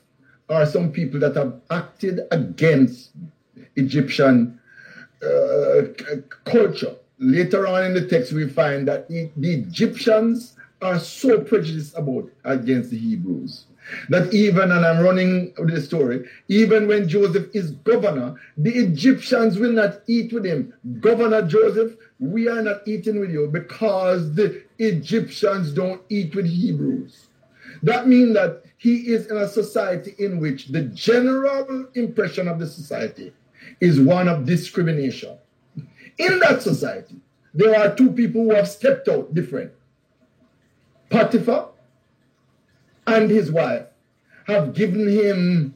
are some people that have acted against Egyptian uh, culture. Later on in the text, we find that the, the Egyptians are so prejudiced about against the Hebrews that even, and I'm running the story, even when Joseph is governor, the Egyptians will not eat with him. Governor Joseph, we are not eating with you because the Egyptians don't eat with Hebrews. That means that he is in a society in which the general impression of the society is one of discrimination. In that society, there are two people who have stepped out different. Potiphar and his wife have given him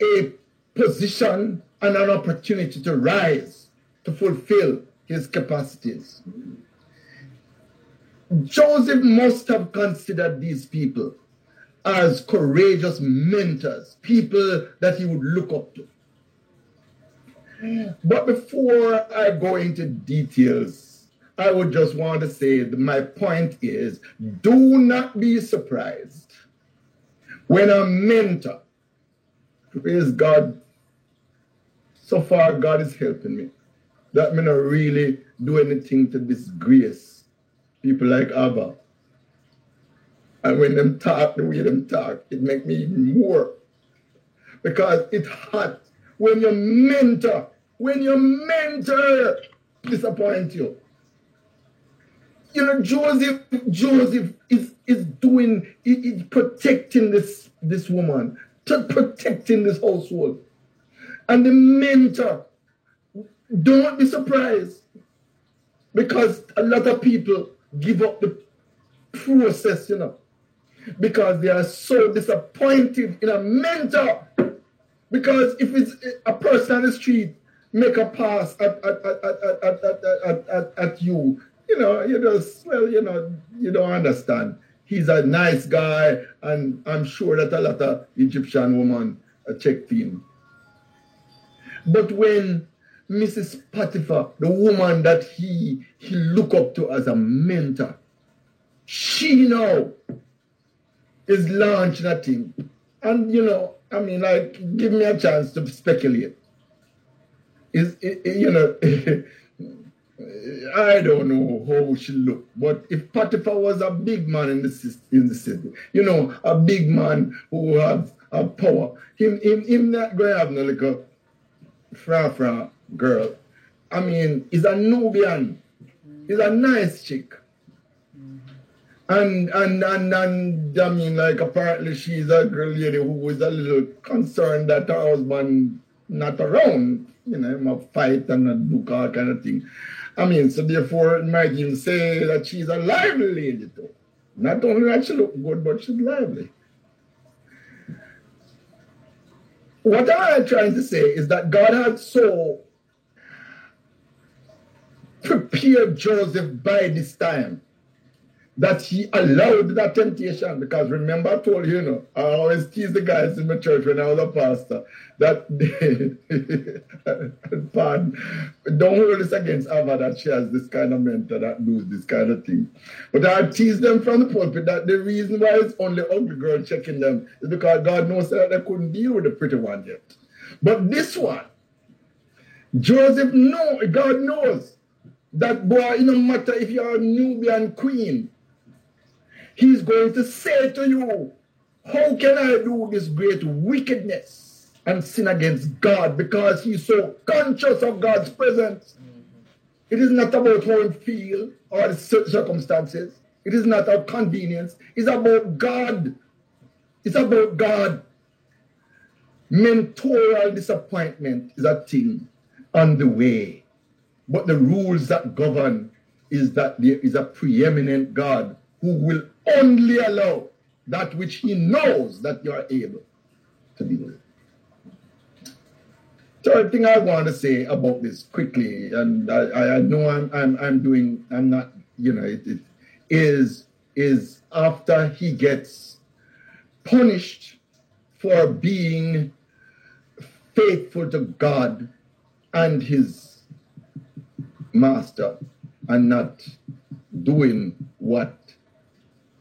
a position and an opportunity to rise to fulfill his capacities. Joseph must have considered these people as courageous mentors, people that he would look up to. But before I go into details I would just want to say that my point is do not be surprised when a mentor, praise God, so far God is helping me. That may not really do anything to disgrace people like Ava. And when them talk the way them talk, it make me even more. Because it's hot when your mentor, when your mentor disappoint you. you know, Joseph, Joseph is is doing, is protecting this this woman, protecting this household, and the mentor. Don't be surprised, because a lot of people give up the process, you know, because they are so disappointed in a mentor. Because if it's eh, a person on the street make a pass at, at, at, at, at, at, at, at you, you know, you just, well, you know, you don't understand. He's a nice guy, and I'm sure that a lot of Egyptian women uh, checked him. But when Mrs. Potiphar, the woman that he he looked up to as a mentor, she now is launching a thing. And you know, I mean, like, give me a chance to speculate. Is you know I don't know how she looked, but if Potiphar was a big man in the in the city, you know, a big man who has a power, him him him not to have no little fra fra girl. I mean, he's a Nubian. He's a nice chick. And and and and I mean, like apparently she's a girl lady who is a little concerned that her husband not around. You know, him a fight and a do all kind of thing. I mean, so therefore, it might even say that she's a lively lady too. Not only that she look good, but she's lively. What I'm trying to say is that God had so prepared Joseph by this time that he allowed that temptation. Because remember, I told you, you know, I always tease the guys in my church when I was a pastor that, pardon, don't hold this against Ava that she has this kind of mentor that does this kind of thing. But I tease them from the pulpit that the reason why it's only ugly girl checking them is because God knows that they couldn't deal with the pretty one yet. But this one, Joseph know, God knows that boy, it no matter if you're a Nubian queen, He's going to say to you, How can I do this great wickedness and sin against God? Because he's so conscious of God's presence. Mm-hmm. It is not about how he feel or the circumstances. It is not our convenience. It's about God. It's about God. Mentorial disappointment is a thing on the way. But the rules that govern is that there is a preeminent God who will only allow that which he knows that you are able to with. Third thing I want to say about this quickly, and I, I know I'm, I'm, I'm doing, I'm not, you know, it, it is, is after he gets punished for being faithful to God and his master and not doing what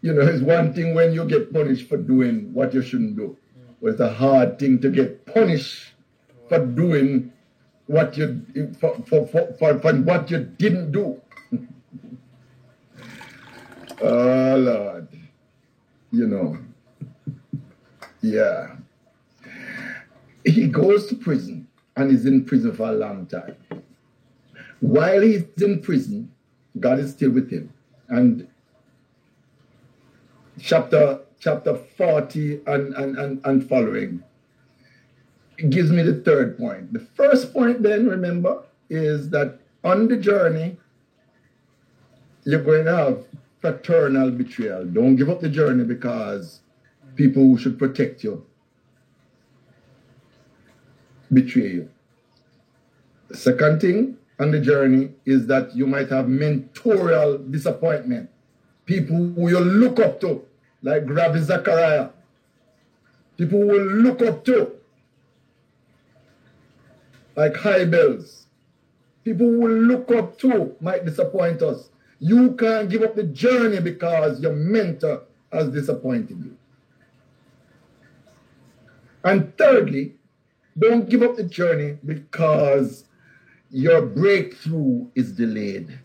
you know, it's one thing when you get punished for doing what you shouldn't do. But it's a hard thing to get punished for doing what you for for, for, for, for what you didn't do. oh Lord. You know. Yeah. He goes to prison and is in prison for a long time. While he's in prison, God is still with him. And chapter chapter 40 and, and, and, and following it gives me the third point. The first point then, remember, is that on the journey, you're going to have fraternal betrayal. Don't give up the journey because people who should protect you betray you. The second thing on the journey is that you might have mentorial disappointment. People who you look up to like Ravi Zacharias. People will look up to, like Hybels. People will look up to might disappoint us. You can't give up the journey because your mentor has disappointed you. And thirdly, don't give up the journey because your breakthrough is delayed.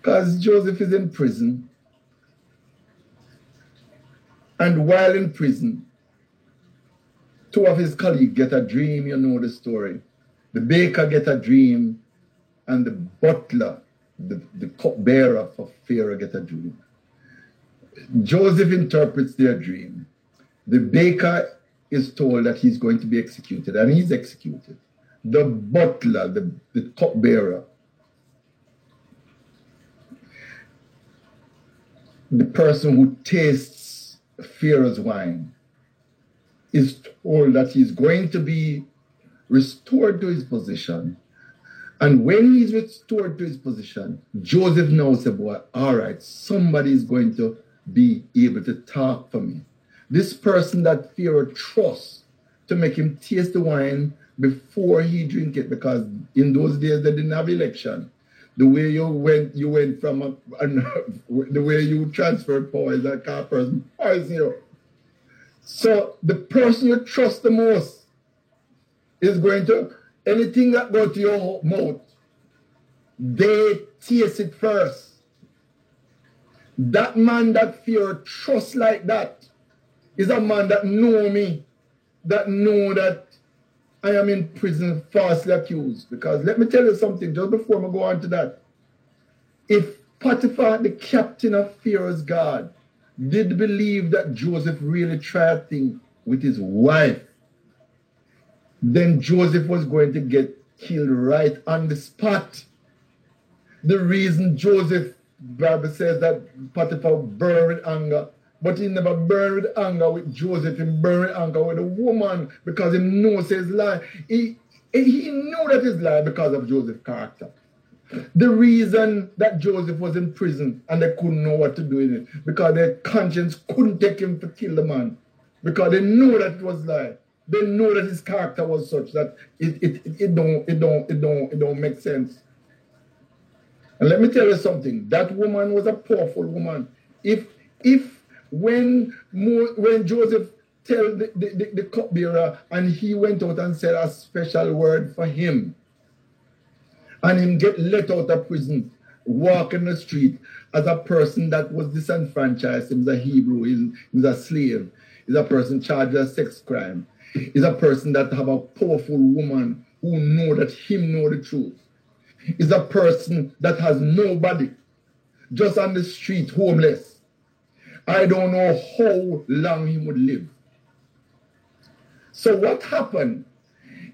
Because Joseph is in prison and while in prison, two of his colleagues get a dream, you know the story. The baker get a dream, and the butler the, the cupbearer for Pharaoh get a dream. Joseph interprets their dream. The baker is told that he's going to be executed, and he's executed. The butler, the, the cupbearer, the person who tastes Pharaoh's wine is told that he's going to be restored to his position. And when he's restored to his position, Joseph knows about, all right, somebody is going to be able to talk for me. This person that Pharaoh trusts to make him taste the wine before he drink it, because in those days they didn't have election. The way you went, you went from a, the way you transferred power is kind of person poison you. So the person you trust the most is going to anything that go to your mouth, they taste it first. That man that fear trust like that is a man that know me, that know that I am in prison falsely accused. Because let me tell you something, just before I go on to that. If Potiphar, the captain of Pharaoh's guard, did believe that Joseph really tried things with his wife, then Joseph was going to get killed right on the spot. The reason Joseph, Bible says that Potiphar burned with anger, but he never burned with anger with Joseph, he burned with anger with a woman because he knows his lie. He, he knew that his lie because of Joseph's character. The reason that Joseph was in prison and they couldn't know what to do with it because their conscience couldn't take him to kill the man because they knew that it was lie. They knew that his character was such that it, it, it, it don't it don't it don't it don't make sense. And let me tell you something. That woman was a powerful woman. If if when when Joseph tell the, the, the, the cupbearer and he went out and said a special word for him, and him get let out of prison, walk in the street as a person that was disenfranchised. He was a Hebrew, he was a slave, he's a person charged with a sex crime. He's a person that have a powerful woman who know that him know the truth. Is a person that has nobody, just on the street, homeless. I don't know how long he would live. So what happened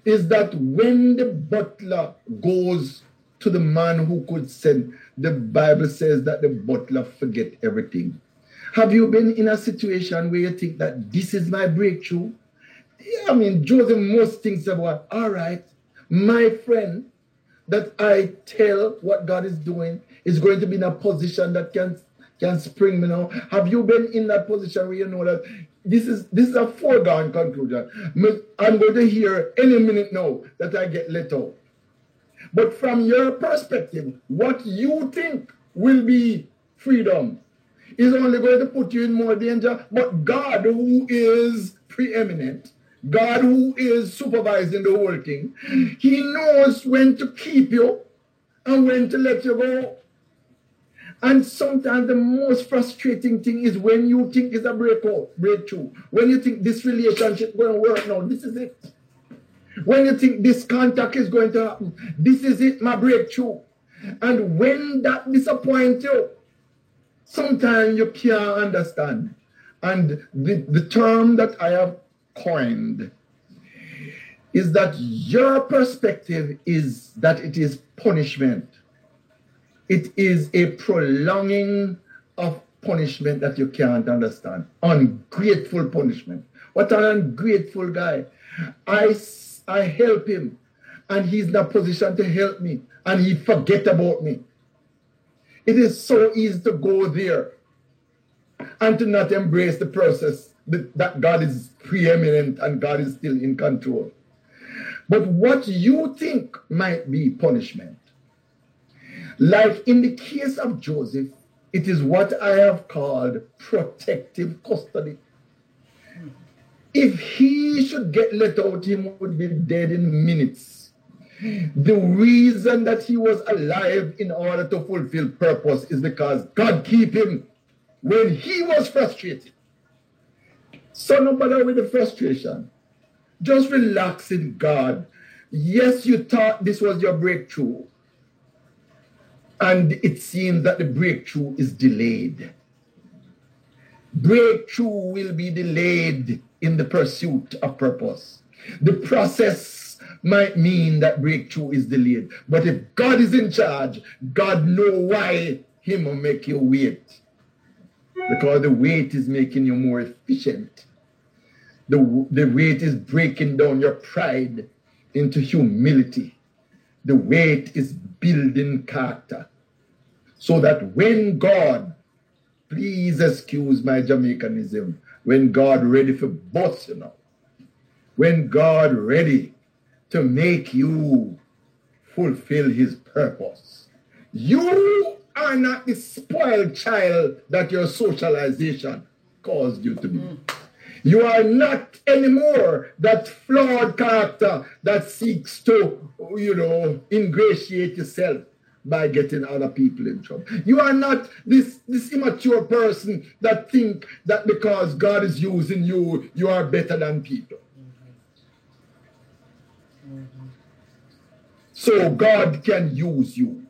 is that when the butler goes to the man who could send, the Bible says that the butler forget everything. Have you been in a situation where you think that this is my breakthrough? Yeah, I mean, Joseph most thinks about, all right, my friend that I tell what God is doing is going to be in a position that can can spring me now. Have you been in that position where you know that this is this is a foregone conclusion. I'm going to hear any minute now that I get let out. But from your perspective, what you think will be freedom is only going to put you in more danger. But God, who is preeminent, God, who is supervising the whole thing, He knows when to keep you and when to let you go. And sometimes the most frustrating thing is when you think it's a breakout, breakthrough. When you think this relationship going to work now, this is it. When you think this contact is going to happen, this is it, my breakthrough. And when that disappoints you, sometimes you can't understand. And the, the term that I have coined is that your perspective is that it is punishment it is a prolonging of punishment that you can't understand. Ungrateful punishment. What an ungrateful guy. I, I help him and he's in a position to help me and he forget about me. It is so easy to go there and to not embrace the process that God is preeminent and God is still in control. But what you think might be punishment like in the case of Joseph, it is what I have called protective custody. If he should get let out, he would be dead in minutes. The reason that he was alive in order to fulfill purpose is because God keep him when he was frustrated. So no matter with the frustration. Just relax in God. Yes, you thought this was your breakthrough. And it seems that the breakthrough is delayed. Breakthrough will be delayed in the pursuit of purpose. The process might mean that breakthrough is delayed. But if God is in charge, God know why him will make you wait. Because the wait is making you more efficient. The, the wait is breaking down your pride into humility. The wait is building character. So that when God, please excuse my Jamaicanism, when God ready for both, you know, when God ready to make you fulfill his purpose, you are not the spoiled child that your socialization caused you to be. Mm. You are not anymore that flawed character that seeks to, you know, ingratiate yourself by getting other people in trouble. You are not this, this immature person that think that because God is using you, you are better than people. So God can use you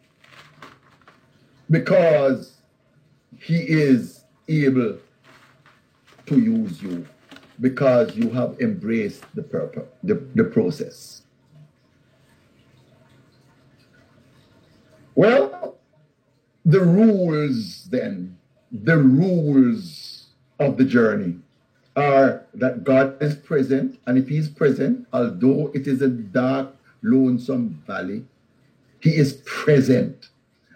because he is able to use you because you have embraced the purpose, the, the process. Well, the rules then, the rules of the journey are that God is present, and if He's present, although it is a dark, lonesome valley, He is present.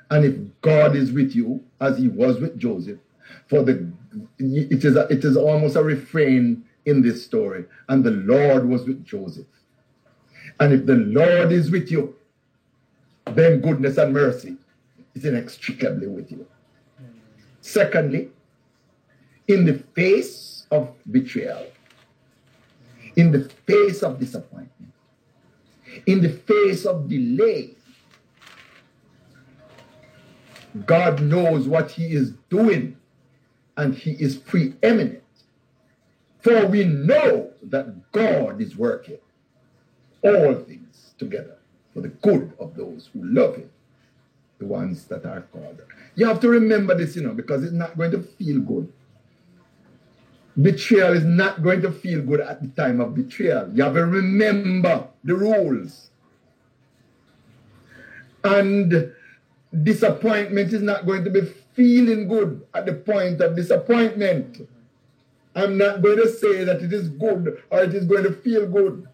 And if God is with you, as He was with Joseph, for the it is a, it is almost a refrain in this story. And the Lord was with Joseph. And if the Lord is with you, then goodness and mercy is inextricably with you. Secondly, in the face of betrayal, in the face of disappointment, in the face of delay, God knows what He is doing and He is preeminent. For we know that God is working all things together for the good of those who love Him, the ones that are called. You have to remember this, you know, because it's not going to feel good. Betrayal is not going to feel good at the time of betrayal. You have to remember the rules. And disappointment is not going to be feeling good at the point of disappointment. I'm not going to say that it is good or it is going to feel good.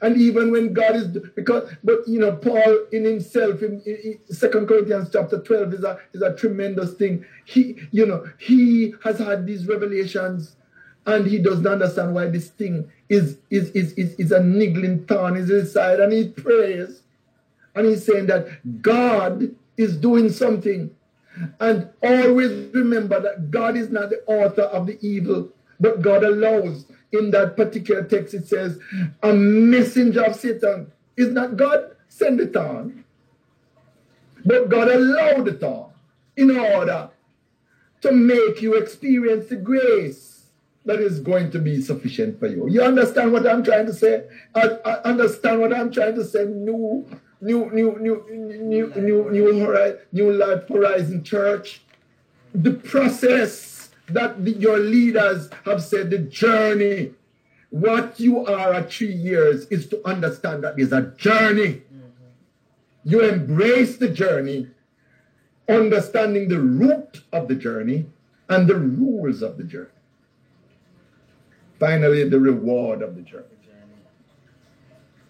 And even when God is because but you know Paul in himself in, Second Corinthians chapter 12 is a is a tremendous thing. He you know he has had these revelations and he doesn't understand why this thing is is is is, is a niggling thorn in side and he prays and he's saying that God is doing something and always remember that God is not the author of the evil but God allows in that particular text, it says, a messenger of Satan. Is not God send it on, but God allowed it on in order to make you experience the grace that is going to be sufficient for you. You understand what I'm trying to say? I, I understand what I'm trying to say. New, new, new, new, new, new, new, new life horizon church. The process that the, your leaders have said the journey. What you are at three years is to understand that there's a journey. Mm-hmm. You embrace the journey, understanding the route of the journey and the rules of the journey. Finally, the reward of the journey.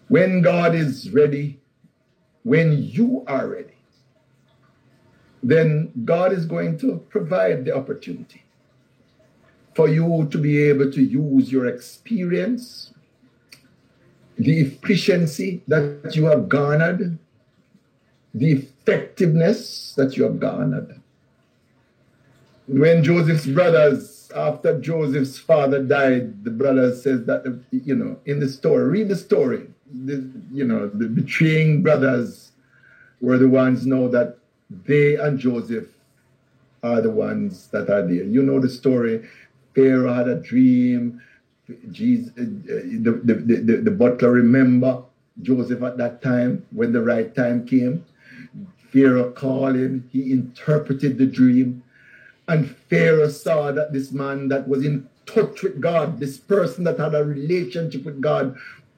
When God is ready, when you are ready, then God is going to provide the opportunity for you to be able to use your experience, the efficiency that you have garnered, the effectiveness that you have garnered. When Joseph's brothers, after Joseph's father died, the brothers says that, you know, in the story, read the story, the, you know, the betraying brothers were the ones know that they and Joseph are the ones that are there. You know the story. Pharaoh had a dream. Jesus, uh, the, the, the, the butler remember Joseph at that time when the right time came. Pharaoh called him, he interpreted the dream, and Pharaoh saw that this man that was in touch with God, this person that had a relationship with God,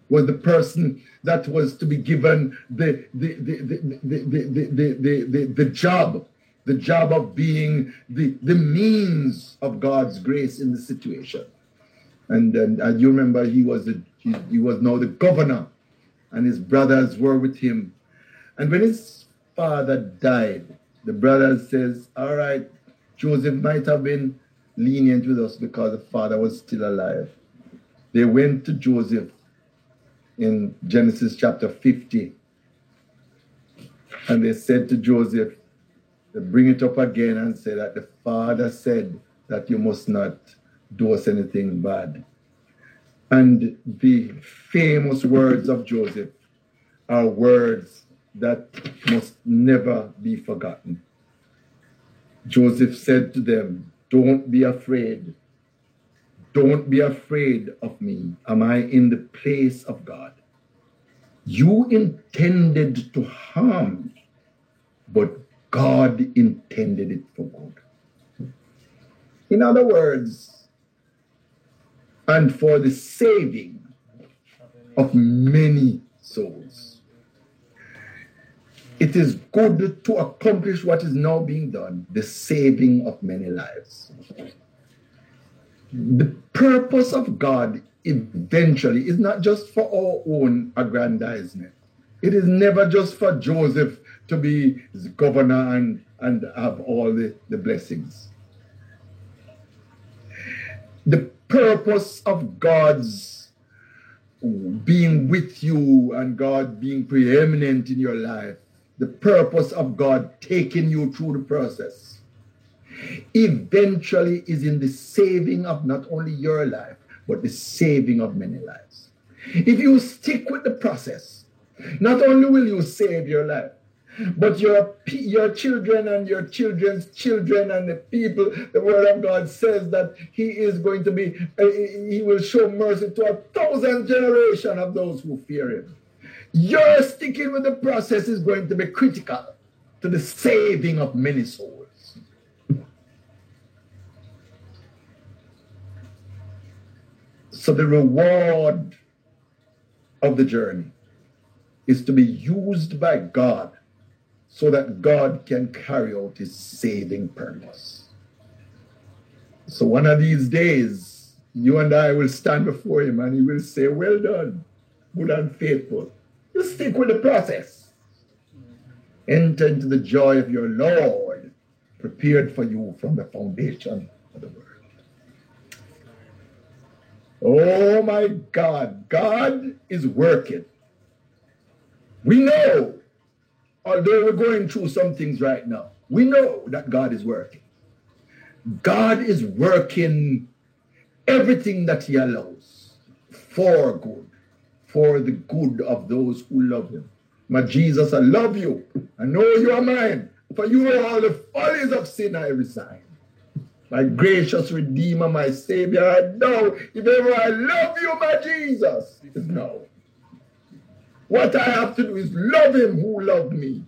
was the person that was to be given the the the the the, the, the, the, the, the job the job of being the, the means of God's grace in the situation. And, and, and you remember he was the, he, he was now the governor, and his brothers were with him. And when his father died, the brother says, All right, Joseph might have been lenient with us because the father was still alive. They went to Joseph in Genesis chapter 50. And they said to Joseph, they bring it up again and say that the father said that you must not do us anything bad. And the famous words of Joseph are words that must never be forgotten. Joseph said to them, Don't be afraid. Don't be afraid of me. Am I in the place of God? You intended to harm me, but God intended it for good. In other words, and for the saving of many souls. It is good to accomplish what is now being done, the saving of many lives. The purpose of God eventually is not just for our own aggrandizement. It is never just for Joseph to be governor and, and have all the, the blessings. The purpose of God's being with you and God being preeminent in your life, the purpose of God taking you through the process, eventually is in the saving of not only your life, but the saving of many lives. If you stick with the process, not only will you save your life, but your your children and your children's children and the people the word of god says that he is going to be uh, he will show mercy to a thousand generation of those who fear him. Your sticking with the process is going to be critical to the saving of many souls. So the reward of the journey is to be used by god so that God can carry out his saving purpose. So one of these days, you and I will stand before him and he will say, Well done, good and faithful. You stick with the process. Enter into the joy of your Lord, prepared for you from the foundation of the world. Oh my God, God is working. We know although we're going through some things right now, we know that God is working. God is working everything that He allows for good, for the good of those who love Him. My Jesus, I love you. I know you are mine. For you are all the follies of sin I resign. My gracious Redeemer, my Savior, I know if ever I love you, my Jesus, is now. What I have to do is love him who loved me.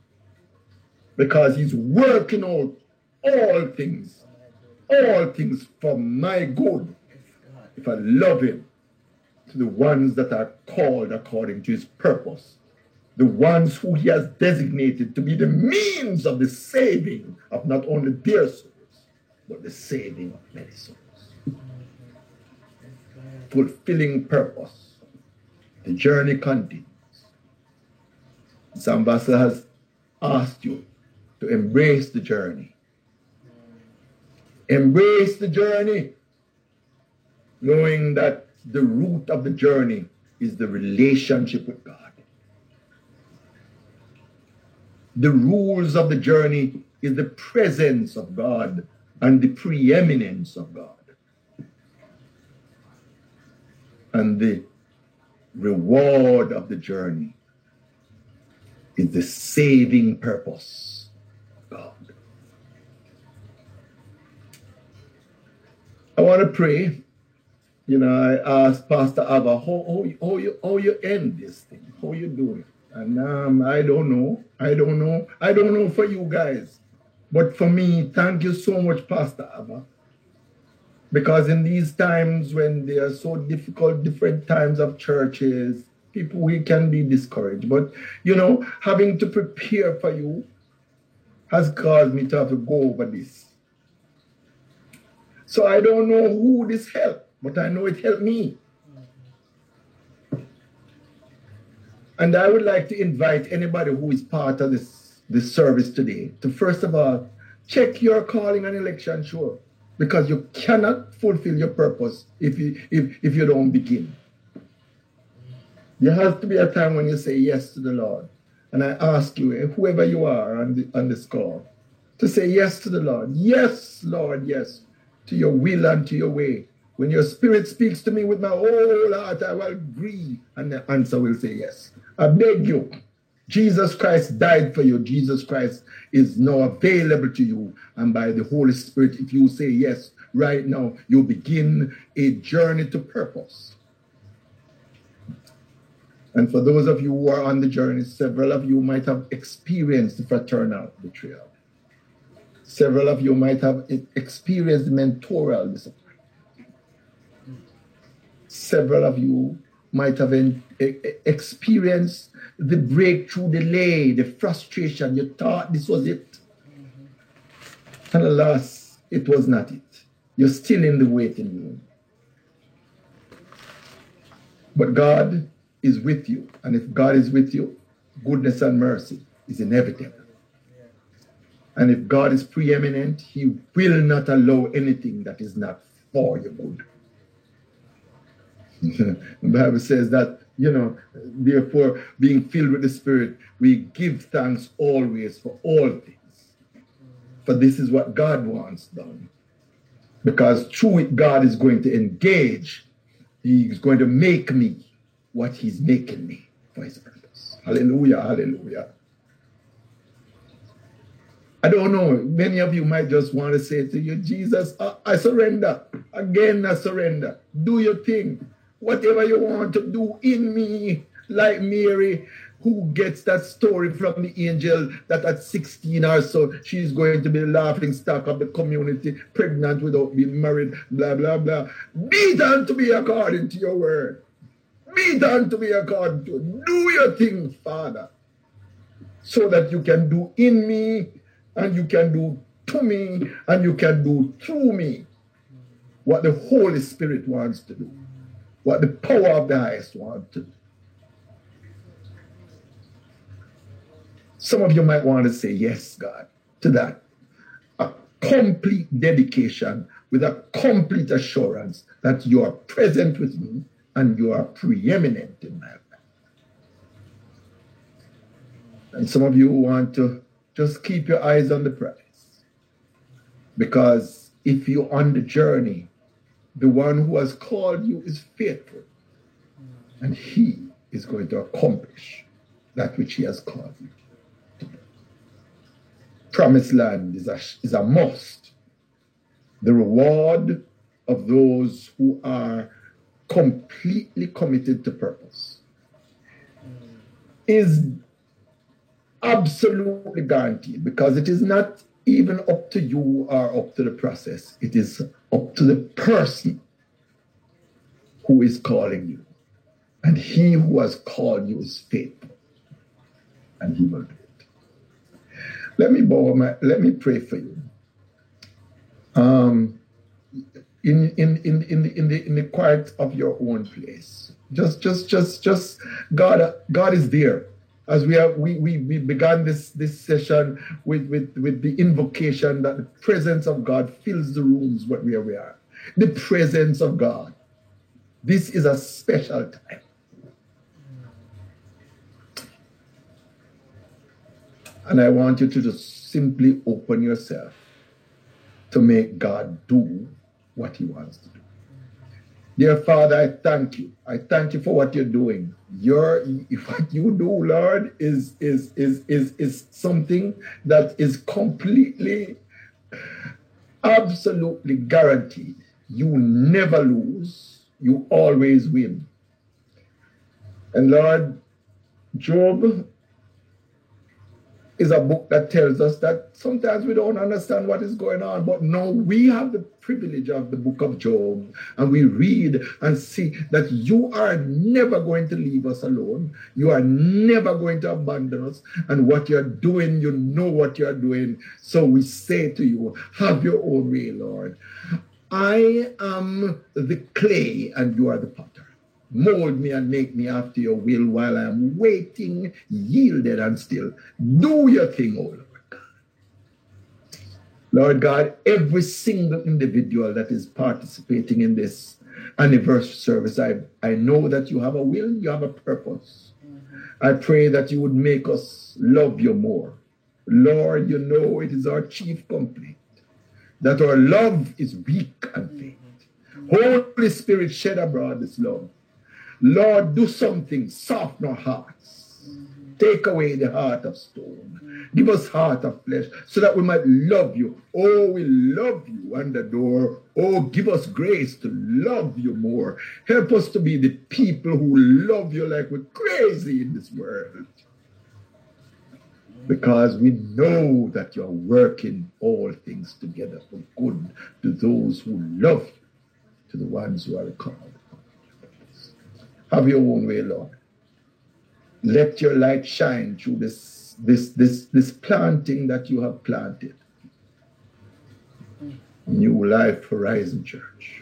Because he's working out all things, all things for my good. If I love him, to the ones that are called according to his purpose, the ones who he has designated to be the means of the saving of not only their souls, but the saving of many souls. Fulfilling purpose. The journey continues. Sambasa has asked you to embrace the journey. Embrace the journey, knowing that the root of the journey is the relationship with God. The rules of the journey is the presence of God and the preeminence of God. And the reward of the journey is the saving purpose of God. I want to pray. You know, I asked Pastor Ava, how, how, how, you, how you end this thing? How you doing? And um, I don't know. I don't know. I don't know for you guys. But for me, thank you so much, Pastor Ava. Because in these times when they are so difficult, different times of churches, people we can be discouraged. But you know, having to prepare for you has caused me to have to go over this. So I don't know who this helped, but I know it helped me. And I would like to invite anybody who is part of this, this service today to first of all check your calling and election sure because you cannot fulfill your purpose if you if, if you don't begin. There has to be a time when you say yes to the Lord. And I ask you, eh, whoever you are on, the, on this call, to say yes to the Lord. Yes, Lord, yes, to your will and to your way. When your spirit speaks to me with my whole heart, I will agree. And the answer will say yes. I beg you. Jesus Christ died for you. Jesus Christ is now available to you. And by the Holy Spirit, if you say yes right now, you begin a journey to purpose. And for those of you who are on the journey, several of you might have experienced the fraternal betrayal. Several of you might have experienced mentorial disappointment. Several of you might have experienced the breakthrough delay, the frustration. You thought this was it. And alas, it was not it. You're still in the waiting room. But God is with you. And if God is with you, goodness and mercy is inevitable. And if God is preeminent, He will not allow anything that is not for your good. the Bible says that, you know, therefore, being filled with the Spirit, we give thanks always for all things. For this is what God wants done. Because through it, God is going to engage, He's going to make me what He's making me for His purpose. Hallelujah, hallelujah. I don't know. Many of you might just want to say to you, Jesus, I, I surrender. Again, I surrender. Do your thing. Whatever you want to do in me, like Mary, who gets that story from the angel that at 16 or so she's going to be the laughing stock of the community, pregnant without being married, blah, blah, blah. Be done to be according to your word. Be done to be according to. Do your thing, Father, so that you can do in me and you can do to me and you can do through me what the Holy Spirit wants to do, what the power of the highest wants to do. Some of you might want to say yes, God, to that. A complete dedication with a complete assurance that you are present with me and you are preeminent in my life. And some of you want to just keep your eyes on the prize. Because if you're on the journey, the one who has called you is faithful. And he is going to accomplish that which he has called you. Promised land is a, is a must. The reward of those who are completely committed to purpose is absolutely guaranteed because it is not even up to you or up to the process. It is up to the person who is calling you. And he who has called you is faithful. And he will do it. Let me bow my let me pray for you. Um in in in in the in the in the quiet of your own place. Just just just just God God is there. As we have we we, we began this this session with, with with the invocation that the presence of God fills the rooms where we are. The presence of God. This is a special time. And I want you to just simply open yourself to make God do what he wants to do. Dear Father, I thank you. I thank you for what you're doing. Your what you do, Lord, is is is is is something that is completely, absolutely guaranteed. You never lose. You always win. And Lord, Job is a book that tells us that sometimes we don't understand what is going on, but no, we have the privilege of the book of Job and we read and see that you are never going to leave us alone. You are never going to abandon us. And what you're doing, you know what you're doing. So we say to you, have your own way, Lord. I am the clay and you are the potter. Mold me and make me after your will while I am waiting, yielded and still. Do your thing, O Lord God. Lord God, every single individual that is participating in this anniversary service, I, I know that you have a will, you have a purpose. Mm-hmm. I pray that you would make us love you more. Lord, you know it is our chief complaint that our love is weak and faint. Mm-hmm. Holy Spirit, shed abroad this love Lord, do something, soften our hearts. Take away the heart of stone. Give us heart of flesh so that we might love you. Oh, we love you and adore. Oh, give us grace to love you more. Help us to be the people who love you like we're crazy in this world. Because we know that you're working all things together for good to those who love you, to the ones who are called. Have your own way, Lord. Let your light shine through this, this, this, this planting that you have planted. New Life Horizon Church.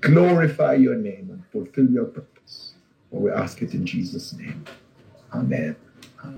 Glorify your name and fulfill your purpose. For we ask it in Jesus' name. Amen.